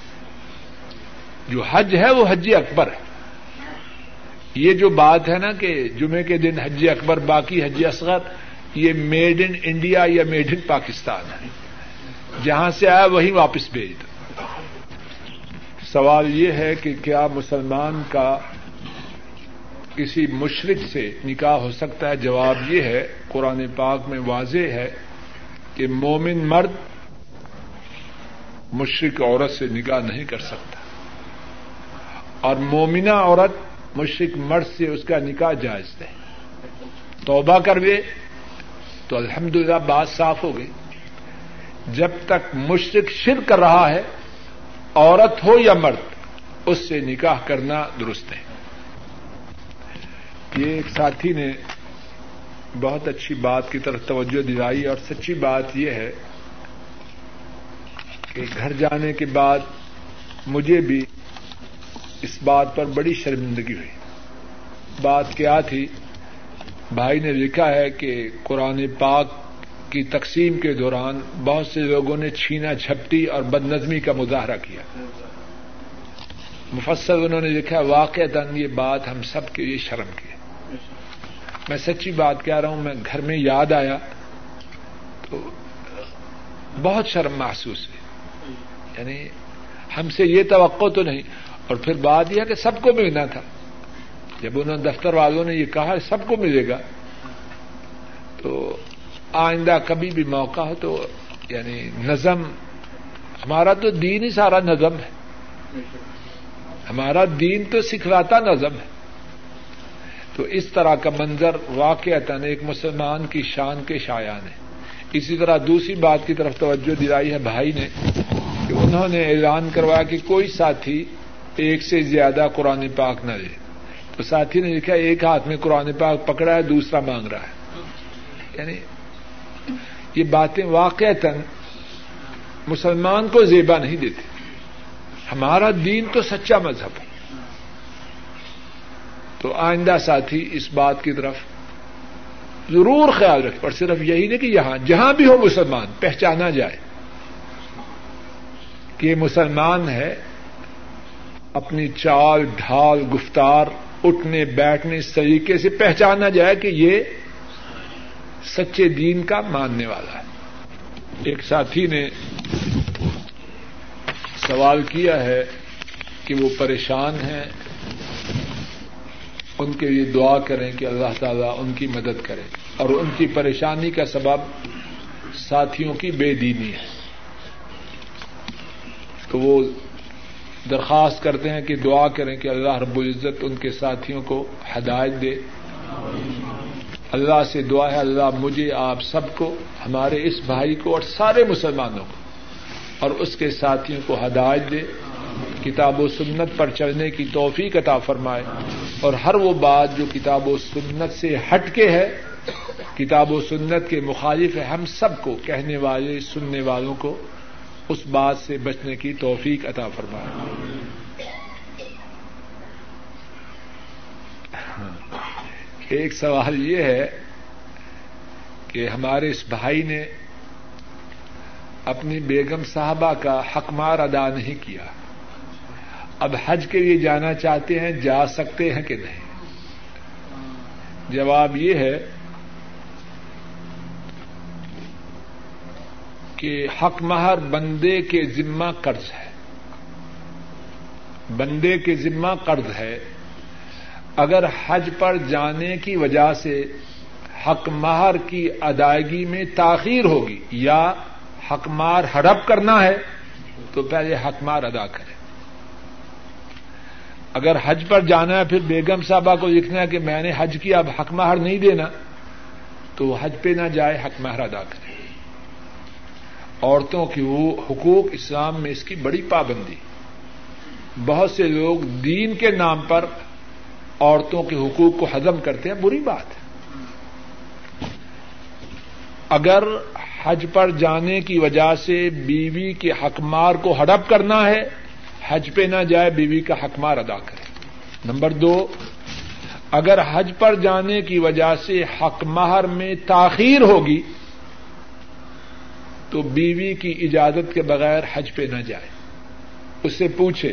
جو حج ہے، وہ حج اکبر ہے۔ یہ جو بات ہے نا کہ جمعے کے دن حج اکبر، باقی حج اصغر، یہ میڈ ان انڈیا یا میڈ ان پاکستان ہے۔ جہاں سے آیا، وہیں واپس بھیج دو۔ سوال یہ ہے کہ کیا مسلمان کا کسی مشرق سے نکاح ہو سکتا ہے؟ جواب یہ ہے، قرآن پاک میں واضح ہے کہ مومن مرد مشرق عورت سے نکاح نہیں کر سکتا۔ اور مومنہ عورت مشرق مرد سے اس کا نکاح جائز ہے توبہ کروے تو الحمدللہ بات صاف ہو گئی۔ جب تک مشرق شر کر رہا ہے عورت ہو یا مرد، اس سے نکاح کرنا درست ہے۔ یہ ایک ساتھی نے بہت اچھی بات کی طرف توجہ دلائی اور سچی بات یہ ہے کہ گھر جانے کے بعد مجھے بھی اس بات پر بڑی شرمندگی ہوئی۔ بات کیا تھی؟ بھائی نے لکھا ہے کہ قرآن پاک کی تقسیم کے دوران بہت سے لوگوں نے چھینا جھپٹی اور بد نظمی کا مظاہرہ کیا۔ مفصل انہوں نے لکھا واقع دن یہ بات ہم سب کے لیے شرم کی۔ میں سچی بات کہہ رہا ہوں، میں گھر میں یاد آیا تو بہت شرم محسوس ہوئی۔ یعنی ہم سے یہ توقع تو نہیں، اور پھر بات یہ کہ سب کو ملنا تھا۔ جب انہوں نے دفتر والوں نے یہ کہا، سب کو ملے گا، تو آئندہ کبھی بھی موقع ہو تو یعنی نظم، ہمارا تو دین ہی سارا نظم ہے۔ ہمارا دین تو سکھلاتا نظم ہے۔ تو اس طرح کا منظر واقع ایک مسلمان کی شان کے شایان ہے۔ اسی طرح دوسری بات کی طرف توجہ دلائی ہے بھائی نے کہ انہوں نے اعلان کروایا کہ کوئی ساتھی ایک سے زیادہ قرآن پاک نہ لے۔ تو ساتھی نے لکھا، ایک ہاتھ میں قرآن پاک پکڑا ہے، دوسرا مانگ رہا ہے۔ یعنی یہ باتیں واقع مسلمان کو زیبا نہیں دیتے ہمارا دین تو سچا مذہب ہے۔ تو آئندہ ساتھی، اس بات کی طرف ضرور خیال رکھے اور صرف یہی نہیں کہ یہاں، جہاں بھی ہو مسلمان، پہچانا جائے کہ یہ مسلمان ہے۔ اپنی چال ڈھال گفتار، اٹھنے، بیٹھنے، اس طریقے سے پہچانا جائے کہ یہ سچے دین کا ماننے والا ہے۔ ایک ساتھی نے سوال کیا ہے کہ وہ پریشان ہیں۔ ان کے لیے دعا کریں کہ اللہ تعالیٰ ان کی مدد کرے۔ اور ان کی پریشانی کا سبب ساتھیوں کی بے دینی ہے۔ تو وہ درخواست کرتے ہیں کہ دعا کریں کہ اللہ رب العزت ان کے ساتھیوں کو ہدایت دے۔ اللہ سے دعا ہے، اللہ مجھے، آپ سب کو، ہمارے اس بھائی کو اور سارے مسلمانوں کو اور اس کے ساتھیوں کو ہدایت دے، کتاب و سنت پر چلنے کی توفیق عطا فرمائے اور ہر وہ بات جو کتاب و سنت سے ہٹ کے ہے، کتاب و سنت کے مخالف ہے، ہم سب کو، کہنے والے، سننے والوں کو، اس بات سے بچنے کی توفیق عطا فرمائے۔ ایک سوال یہ ہے کہ ہمارے اس بھائی نے اپنی بیگم صاحبہ کا حق مار ادا نہیں کیا۔ اب حج کے لیے جانا چاہتے ہیں، جا سکتے ہیں کہ نہیں؟ جواب یہ ہے کہ حق مہر بندے کے ذمہ قرض ہے۔ بندے کے ذمہ قرض ہے۔ اگر حج پر جانے کی وجہ سے حق مہر کی ادائیگی میں تاخیر ہوگی یا حق مار ہڑپ کرنا ہے، تو پہلے حق مار ادا کرے اگر حج پر جانا ہے، پھر بیگم صاحبہ کو لکھنا ہے کہ میں نے حج کیا اب حق مہر نہیں دینا، تو وہ حج پہ نہ جائے، حق مہر ادا کرے عورتوں کی وہ حقوق اسلام میں اس کی بڑی پابندی۔ بہت سے لوگ دین کے نام پر عورتوں کے حقوق کو ہضم کرتے ہیں، بری بات ہے۔ اگر حج پر جانے کی وجہ سے بیوی کے حقمار کو ہڑپ کرنا ہے، حج پہ نہ جائے، بیوی کا حقمار ادا کرے۔ نمبر دو، اگر حج پر جانے کی وجہ سے حق مہر میں تاخیر ہوگی، تو بیوی کی اجازت کے بغیر حج پہ نہ جائے۔ اس سے پوچھے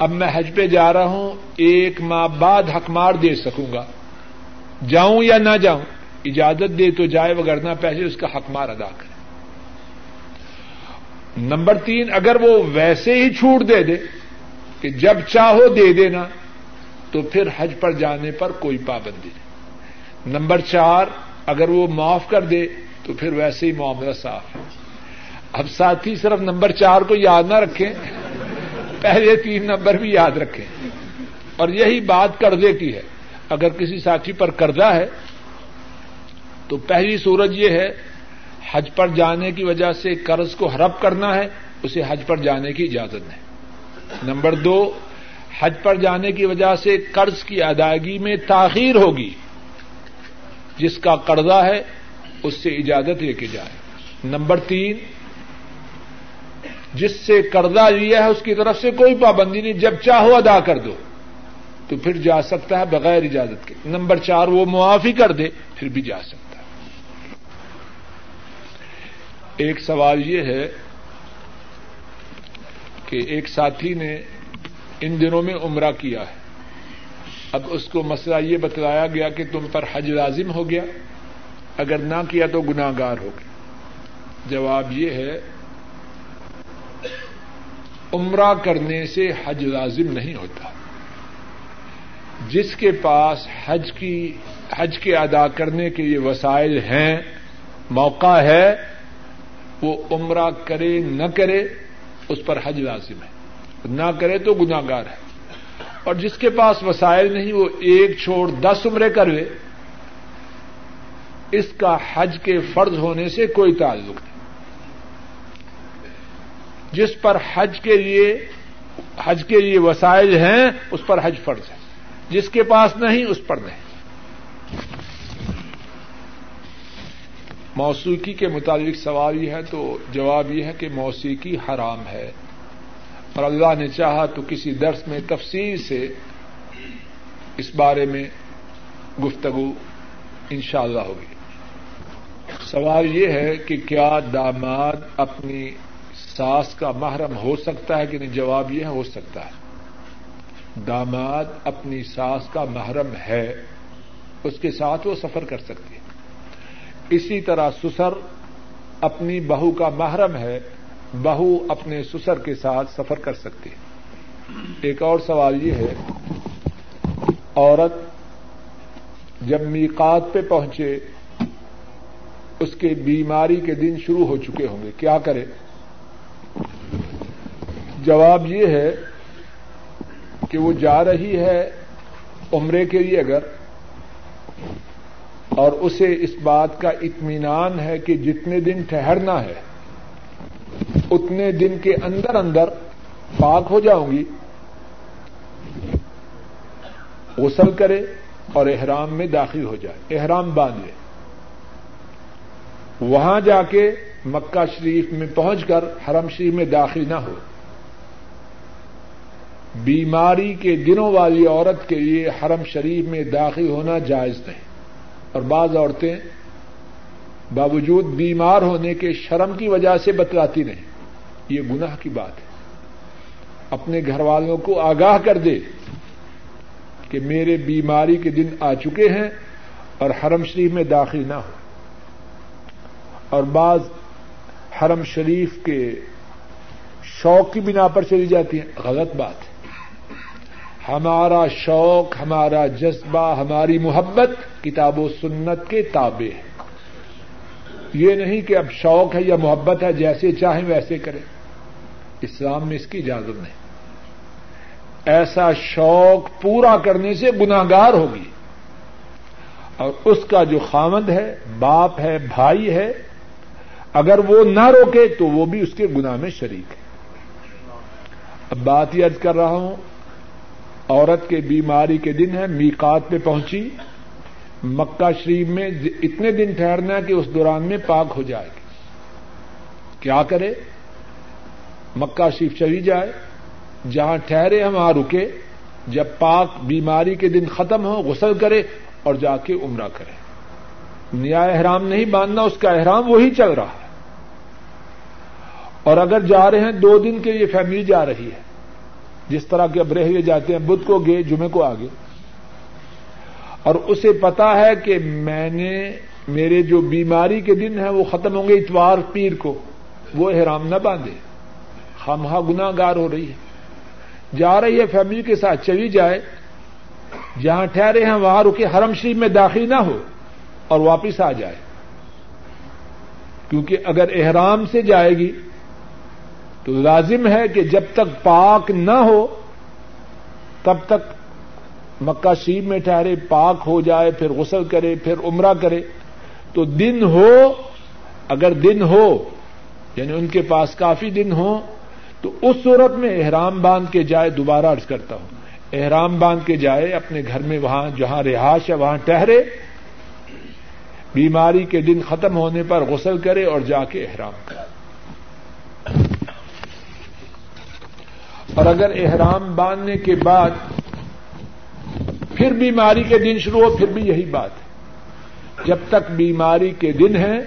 اب میں حج پہ جا رہا ہوں، ایک ماہ بعد حق مار دے سکوں گا۔ جاؤں یا نہ جاؤں، اجازت دے تو جائے وغیرہ پہلے اس کا حق مار ادا کرے۔ نمبر تین، اگر وہ ویسے ہی چھوٹ دے دے کہ جب چاہو دے دینا، تو پھر حج پر جانے پر کوئی پابندی نہیں۔ نمبر چار، اگر وہ معاف کر دے، تو پھر ویسے ہی معاملہ صاف ہے۔ اب ساتھی، صرف نمبر چار کو یاد نہ رکھیں۔ پہلے تین نمبر بھی یاد رکھیں۔ اور یہی بات قرضے کی ہے۔ اگر کسی ساتھی پر قرضہ ہے، تو پہلی صورت یہ ہے، حج پر جانے کی وجہ سے قرض کو ہرپ کرنا ہے، اسے حج پر جانے کی اجازت نہیں۔ نمبر دو، حج پر جانے کی وجہ سے قرض کی ادائیگی میں تاخیر ہوگی۔ جس کا قرضہ ہے، اس سے اجازت لے کے جائے۔ نمبر تین جس سے قرضہ لیا ہے، اس کی طرف سے کوئی پابندی نہیں۔ جب چاہو ادا کر دو۔ تو پھر جا سکتا ہے بغیر اجازت کے۔ نمبر چار، وہ معافی کر دے، پھر بھی جا سکتا ہے۔ ایک سوال یہ ہے کہ ایک ساتھی نے ان دنوں میں عمرہ کیا ہے۔ اب اس کو مسئلہ یہ بتلایا گیا کہ تم پر حج لازم ہو گیا۔ اگر نہ کیا تو گناگار ہو گیا جواب یہ ہے عمرہ کرنے سے حج لازم نہیں ہوتا۔ جس کے پاس حج کی، حج کے ادا کرنے کے لیے وسائل ہیں، موقع ہے، وہ عمرہ کرے، نہ کرے، اس پر حج لازم ہے۔ نہ کرے تو گناگار ہے۔ اور جس کے پاس وسائل نہیں، وہ ایک چھوڑ دس عمرے کر لے اس کا حج کے فرض ہونے سے کوئی تعلق نہیں۔ جس پر حج کے لیے حج کے لیے وسائل ہیں، اس پر حج فرض ہے۔ جس کے پاس نہیں، اس پر نہیں۔ موسیقی کے متعلق سوال یہ ہے تو جواب یہ ہے کہ موسیقی حرام ہے۔ اور اللہ نے چاہا تو کسی درس میں تفصیل سے اس بارے میں گفتگو انشاءاللہ اللہ ہوگی۔ سوال یہ ہے کہ کیا داماد اپنی ساس کا محرم ہو سکتا ہے کہ نہیں؟ جواب یہ ہو سکتا ہے۔ داماد اپنی ساس کا محرم ہے، اس کے ساتھ وہ سفر کر سکتی ہے۔ اسی طرح سسر اپنی بہو کا محرم ہے، بہو اپنے سسر کے ساتھ سفر کر سکتی ہے۔ ایک اور سوال یہ ہے، عورت جب میقات پہ پہنچے، اس کے بیماری کے دن شروع ہو چکے ہوں گے، کیا کرے؟ جواب یہ ہے کہ وہ جا رہی ہے عمرے کے لیے اگر، اور اسے اس بات کا اطمینان ہے کہ جتنے دن ٹھہرنا ہے، اتنے دن کے اندر اندر پاک ہو جاؤں گی، غسل کرے اور احرام میں داخل ہو جائے، احرام باندھ لے وہاں جا کے مکہ شریف میں پہنچ کر حرم شریف میں داخل نہ ہو۔ بیماری کے دنوں والی عورت کے لیے حرم شریف میں داخل ہونا جائز نہیں۔ اور بعض عورتیں باوجود بیمار ہونے کے شرم کی وجہ سے بتلاتی نہیں۔ یہ گناہ کی بات ہے۔ اپنے گھر والوں کو آگاہ کر دے کہ میرے بیماری کے دن آ چکے ہیں اور حرم شریف میں داخل نہ ہو۔ اور بعض حرم شریف کے شوق کی بنا پر چلی جاتی ہیں۔ غلط بات ہے۔ ہمارا شوق، ہمارا جذبہ، ہماری محبت کتاب و سنت کے تابع ہے۔ یہ نہیں کہ اب شوق ہے یا محبت ہے، جیسے چاہیں ویسے کریں۔ اسلام میں اس کی اجازت نہیں۔ ایسا شوق پورا کرنے سے گناگار ہوگی۔ اور اس کا جو خامد ہے، باپ ہے، بھائی ہے، اگر وہ نہ روکے تو وہ بھی اس کے گناہ میں شریک ہے۔ اب بات یہ کر رہا ہوں عورت کے بیماری کے دن ہے، میقات پہ پہنچی۔ مکہ شریف میں اتنے دن ٹھہرنا کہ اس دوران میں پاک ہو جائے گی۔ کیا کرے؟ مکہ شریف چلی جائے۔ جہاں ٹھہرے ہم، وہاں رکے۔ جب پاک بیماری کے دن ختم ہو، غسل کرے اور جا کے عمرہ کرے۔ نیا احرام نہیں باندھنا، اس کا احرام وہی چل رہا ہے۔ اور اگر جا رہے ہیں، دو دن کے لیے فیملی جا رہی ہے۔ جس طرح کے اب رہ جاتے ہیں، بدھ کو گئے، جمعے کو آگے اور اسے پتا ہے کہ میں نے، میرے جو بیماری کے دن ہیں، وہ ختم ہوں گے اتوار پیر کو۔ وہ احرام نہ باندھے۔ خامہ گنا گار ہو رہی ہے۔ جا رہی ہے فیملی کے ساتھ، چلی جائے۔ جہاں ٹھہرے ہیں، وہاں رکے، حرم شریف میں داخل نہ ہو اور واپس آ جائے۔ کیونکہ اگر احرام سے جائے گی تو لازم ہے کہ جب تک پاک نہ ہو، تب تک مکہ شیب میں ٹھہرے، پاک ہو جائے، پھر غسل کرے، پھر عمرہ کرے۔ تو دن ہو، اگر دن ہو یعنی ان کے پاس کافی دن ہو تو اس صورت میں احرام باندھ کے جائے، دوبارہ ارض کرتا ہوں۔ احرام باندھ کے جائے، اپنے گھر میں وہاں جہاں رہائش ہے، وہاں ٹہرے بیماری کے دن ختم ہونے پر غسل کرے اور جا کے احرام کرے۔ اور اگر احرام باندھنے کے بعد پھر بیماری کے دن شروع ہو، پھر بھی یہی بات ہے۔ جب تک بیماری کے دن ہیں،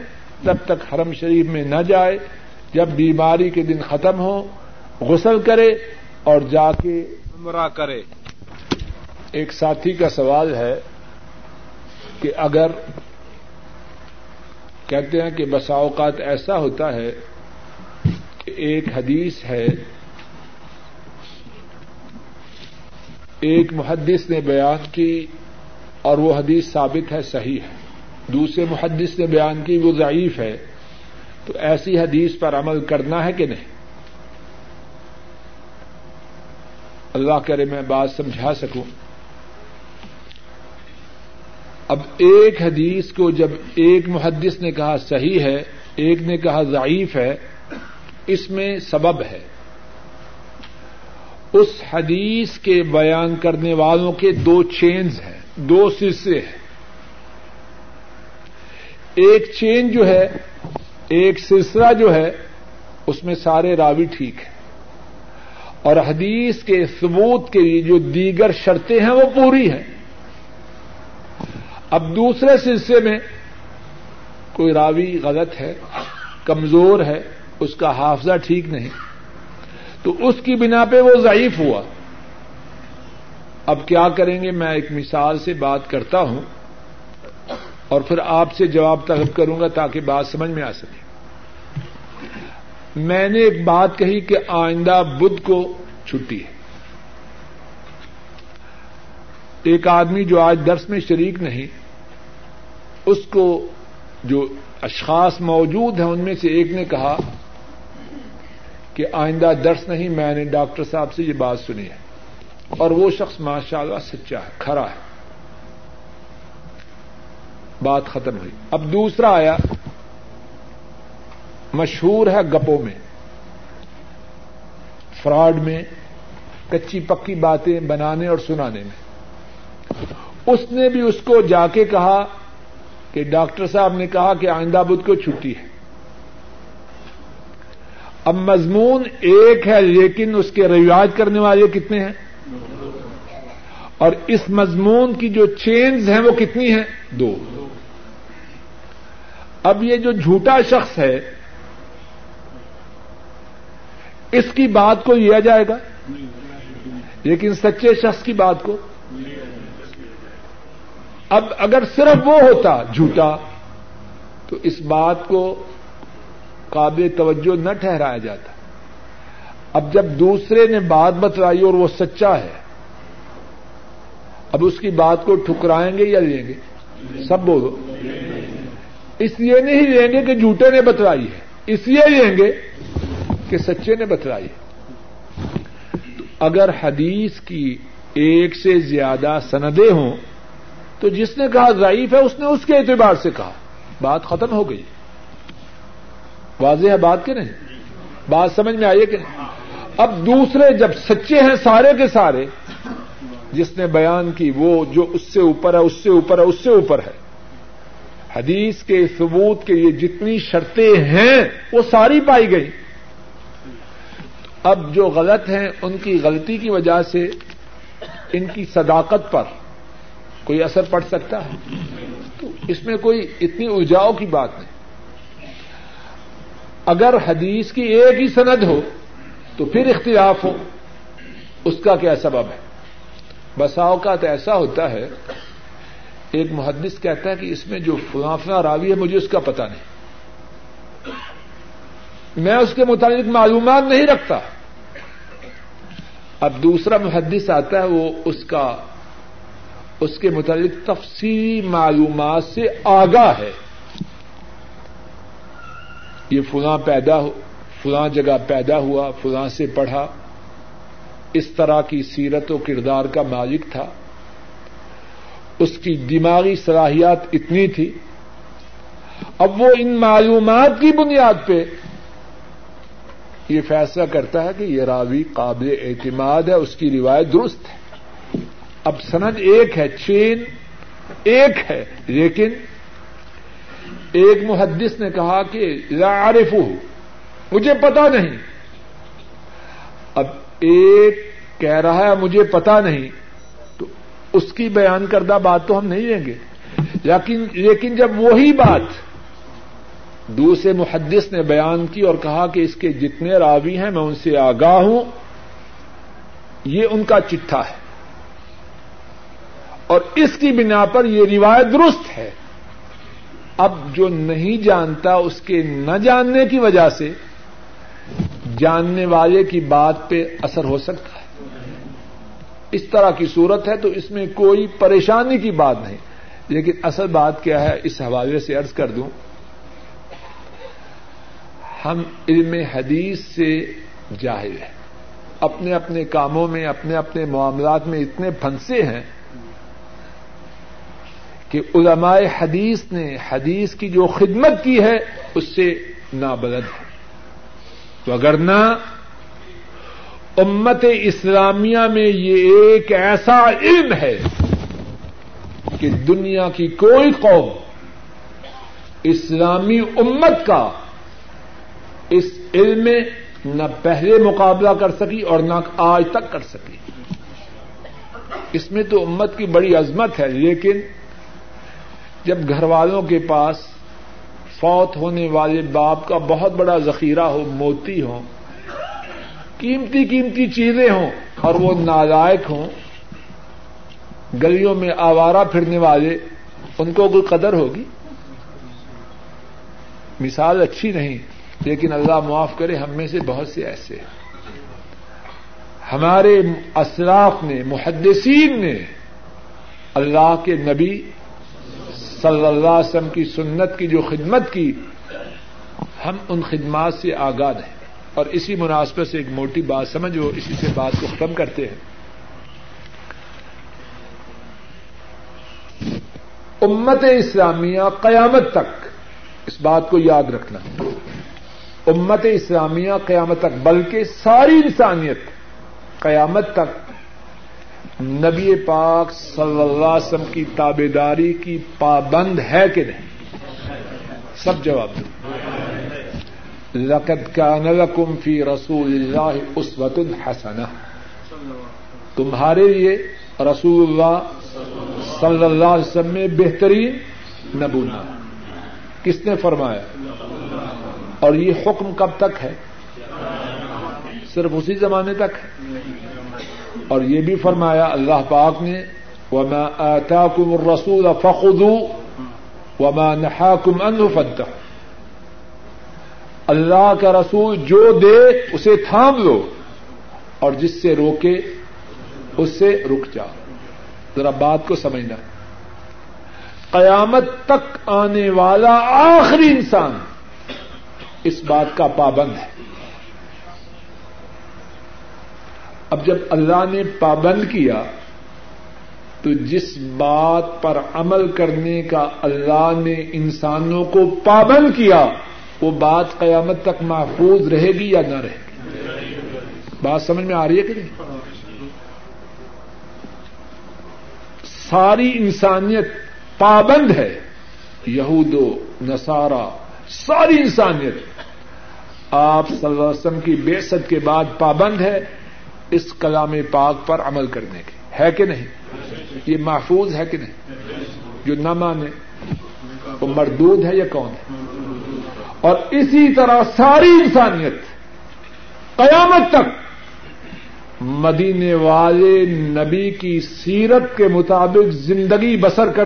تب تک حرم شریف میں نہ جائے۔ جب بیماری کے دن ختم ہو، غسل کرے اور جا کے عمرہ کرے۔ ایک ساتھی کا سوال ہے کہ اگر کہتے ہیں کہ بسا اوقات ایسا ہوتا ہے کہ ایک حدیث ہے ایک محدث نے بیان کی اور وہ حدیث ثابت ہے، صحیح ہے۔ دوسرے محدث نے بیان کی، وہ ضعیف ہے۔ تو ایسی حدیث پر عمل کرنا ہے کہ نہیں؟ اللہ کرے میں بات سمجھا سکوں۔ اب ایک حدیث کو جب ایک محدث نے کہا صحیح ہے، ایک نے کہا ضعیف ہے، اس میں سبب ہے۔ اس حدیث کے بیان کرنے والوں کے دو چینز ہیں، دو سلسلے ہیں۔ ایک چین جو ہے، ایک سلسلہ جو ہے، اس میں سارے راوی ٹھیک ہیں۔ اور حدیث کے ثبوت کے لیے جو دیگر شرطیں ہیں، وہ پوری ہیں۔ اب دوسرے سلسلے میں کوئی راوی غلط ہے، کمزور ہے، اس کا حافظہ ٹھیک نہیں۔ تو اس کی بنا پہ وہ ضعیف ہوا۔ اب کیا کریں گے؟ میں ایک مثال سے بات کرتا ہوں اور پھر آپ سے جواب طلب کروں گا تاکہ بات سمجھ میں آ سکے۔ میں نے ایک بات کہی کہ آئندہ بدھ کو چھٹی ہے۔ ایک آدمی جو آج درس میں شریک نہیں، اس کو جو اشخاص موجود ہیں، ان میں سے ایک نے کہا کہ آئندہ درس نہیں، میں نے ڈاکٹر صاحب سے یہ بات سنی ہے۔ اور وہ شخص ماشاء اللہ سچا ہے کھڑا ہے۔ بات ختم ہوئی۔ اب دوسرا آیا، مشہور ہے گپوں میں، فراڈ میں، کچی پکی باتیں بنانے اور سنانے میں۔ اس نے بھی اس کو جا کے کہا کہ ڈاکٹر صاحب نے کہا کہ آئندہ بدھ کو چھٹی ہے۔ اب مضمون ایک ہے، لیکن اس کے رواج کرنے والے کتنے ہیں؟ اور اس مضمون کی جو چینز ہیں وہ کتنی ہیں؟ دو۔ اب یہ جو جھوٹا شخص ہے، اس کی بات کو لیا جائے گا؟ لیکن سچے شخص کی بات کو۔ اب اگر صرف وہ ہوتا جھوٹا، تو اس بات کو قابل توجہ نہ ٹھہرایا جاتا۔ اب جب دوسرے نے بات بتلائی اور وہ سچا ہے، اب اس کی بات کو ٹھکرائیں گے یا لیں گے؟ سب بولو۔ اس لیے نہیں لیں گے کہ جھوٹے نے بتلائی ہے، اس لیے لیں گے کہ سچے نے بتلائی اگر حدیث کی ایک سے زیادہ سندیں ہوں، تو جس نے کہا ضعیف ہے، اس نے اس کے اعتبار سے کہا۔ بات ختم ہو گئی۔ واضح ہے بات کے نہیں؟ بات سمجھ میں آئیے کہ نہیں؟ اب دوسرے جب سچے ہیں سارے کے سارے، جس نے بیان کی وہ جو اس سے اوپر ہے، اس سے اوپر ہے، اس سے اوپر ہے۔ حدیث کے ثبوت کے یہ جتنی شرطیں ہیں، وہ ساری پائی گئی۔ اب جو غلط ہیں، ان کی غلطی کی وجہ سے ان کی صداقت پر کوئی اثر پڑ سکتا ہے؟ تو اس میں کوئی اتنی الجاؤ کی بات نہیں۔ اگر حدیث کی ایک ہی سند ہو تو پھر اختلاف ہو۔ اس کا کیا سبب ہے؟ بساؤ کا تو ایسا ہوتا ہے، ایک محدث کہتا ہے کہ اس میں جو فلاں راوی ہے، مجھے اس کا پتا نہیں۔ میں اس کے متعلق معلومات نہیں رکھتا۔ اب دوسرا محدث آتا ہے، وہ اس کا، اس کے متعلق تفصیلی معلومات سے آگاہ ہے۔ یہ فلاں پیدا فلاں جگہ پیدا ہوا، فلاں سے پڑھا۔ اس طرح کی سیرت و کردار کا مالک تھا۔ اس کی دماغی صلاحیات اتنی تھی۔ اب وہ ان معلومات کی بنیاد پہ یہ فیصلہ کرتا ہے کہ یہ راوی قابل اعتماد ہے، اس کی روایت درست ہے۔ اب سند ایک ہے، چین ایک ہے، لیکن ایک محدث نے کہا کہ لا عارف مجھے پتا نہیں۔ اب ایک کہہ رہا ہے، مجھے پتا نہیں، تو اس کی بیان کردہ بات تو ہم نہیں لیں گے۔ لیکن لیکن جب وہی بات دوسرے محدث نے بیان کی اور کہا کہ اس کے جتنے راوی ہیں، میں ان سے آگاہ ہوں، یہ ان کا چٹھا ہے۔ اور اس کی بنا پر یہ روایت درست ہے۔ اب جو نہیں جانتا اس کے نہ جاننے کی وجہ سے جاننے والے کی بات پہ اثر ہو سکتا ہے۔ اس طرح کی صورت ہے تو اس میں کوئی پریشانی کی بات نہیں۔ لیکن اصل بات کیا ہے، اس حوالے سے ارض کر دوں، ہم علم حدیث سے جاہل ہیں۔ اپنے اپنے کاموں میں، اپنے اپنے معاملات میں اتنے پھنسے ہیں کہ علماء حدیث نے حدیث کی جو خدمت کی ہے، اس سے نابلد ہے۔ تو اگر نہ امت اسلامیہ میں یہ ایک ایسا علم ہے کہ دنیا کی کوئی قوم اسلامی امت کا اس علم میں نہ پہلے مقابلہ کر سکی اور نہ آج تک کر سکی۔ اس میں تو امت کی بڑی عظمت ہے، لیکن جب گھر والوں کے پاس فوت ہونے والے باپ کا بہت بڑا ذخیرہ ہو، موتی ہو قیمتی قیمتی چیزیں ہوں اور وہ نالائق ہوں، گلیوں میں آوارہ پھرنے والے، ان کو کوئی قدر ہوگی؟ مثال اچھی نہیں، لیکن اللہ معاف کرے، ہم میں سے بہت سے ایسے ہیں۔ ہمارے اسلاف نے، محدثین نے، اللہ کے نبی صلی اللہ علیہ وسلم کی سنت کی جو خدمت کی، ہم ان خدمات سے آگاہ ہیں۔ اور اسی مناسبت سے ایک موٹی بات سمجھو اسی سے بات کو ختم کرتے ہیں۔ امت اسلامیہ قیامت تک، اس بات کو یاد رکھنا۔ امت اسلامیہ قیامت تک، بلکہ ساری انسانیت قیامت تک نبی پاک صلی اللہ علیہ وسلم کی تابے داری کی پابند ہے کہ نہیں؟ سب جواب دو۔ لقد كان لكم في رسول اللہ اسوت الحسنہ تمہارے لیے رسول اللہ صلی اللہ علیہ وسلم میں بہترین نبونا کس نے فرمایا؟ اور یہ حکم کب تک ہے؟ صرف اسی زمانے تک ہے؟ اور یہ بھی فرمایا اللہ پاک نے، وما آتاكم الرسول فخذوا وما نحاكم عنه فانتهوا اللہ کا رسول جو دے اسے تھام لو اور جس سے روکے اس سے رک جاؤ ذرا بات کو سمجھنا۔ قیامت تک آنے والا آخری انسان اس بات کا پابند ہے۔ اب جب اللہ نے پابند کیا، تو جس بات پر عمل کرنے کا اللہ نے انسانوں کو پابند کیا، وہ بات قیامت تک محفوظ رہے گی یا نہ رہے گی؟ بات سمجھ میں آ رہی ہے کہ نہیں؟ ساری انسانیت پابند ہے، یہود و نسارا ساری انسانیت۔ آپ صلی اللہ علیہ وسلم کی بے کے بعد پابند ہے اس کلام پاک پر عمل کرنے کی ہے کہ نہیں؟ یہ محفوظ ہے کہ نہیں؟ جو نہ مانے، وہ مردود ہے یا کون ہے؟ اور اسی طرح ساری انسانیت قیامت تک مدینے والے نبی کی سیرت کے مطابق زندگی بسر کر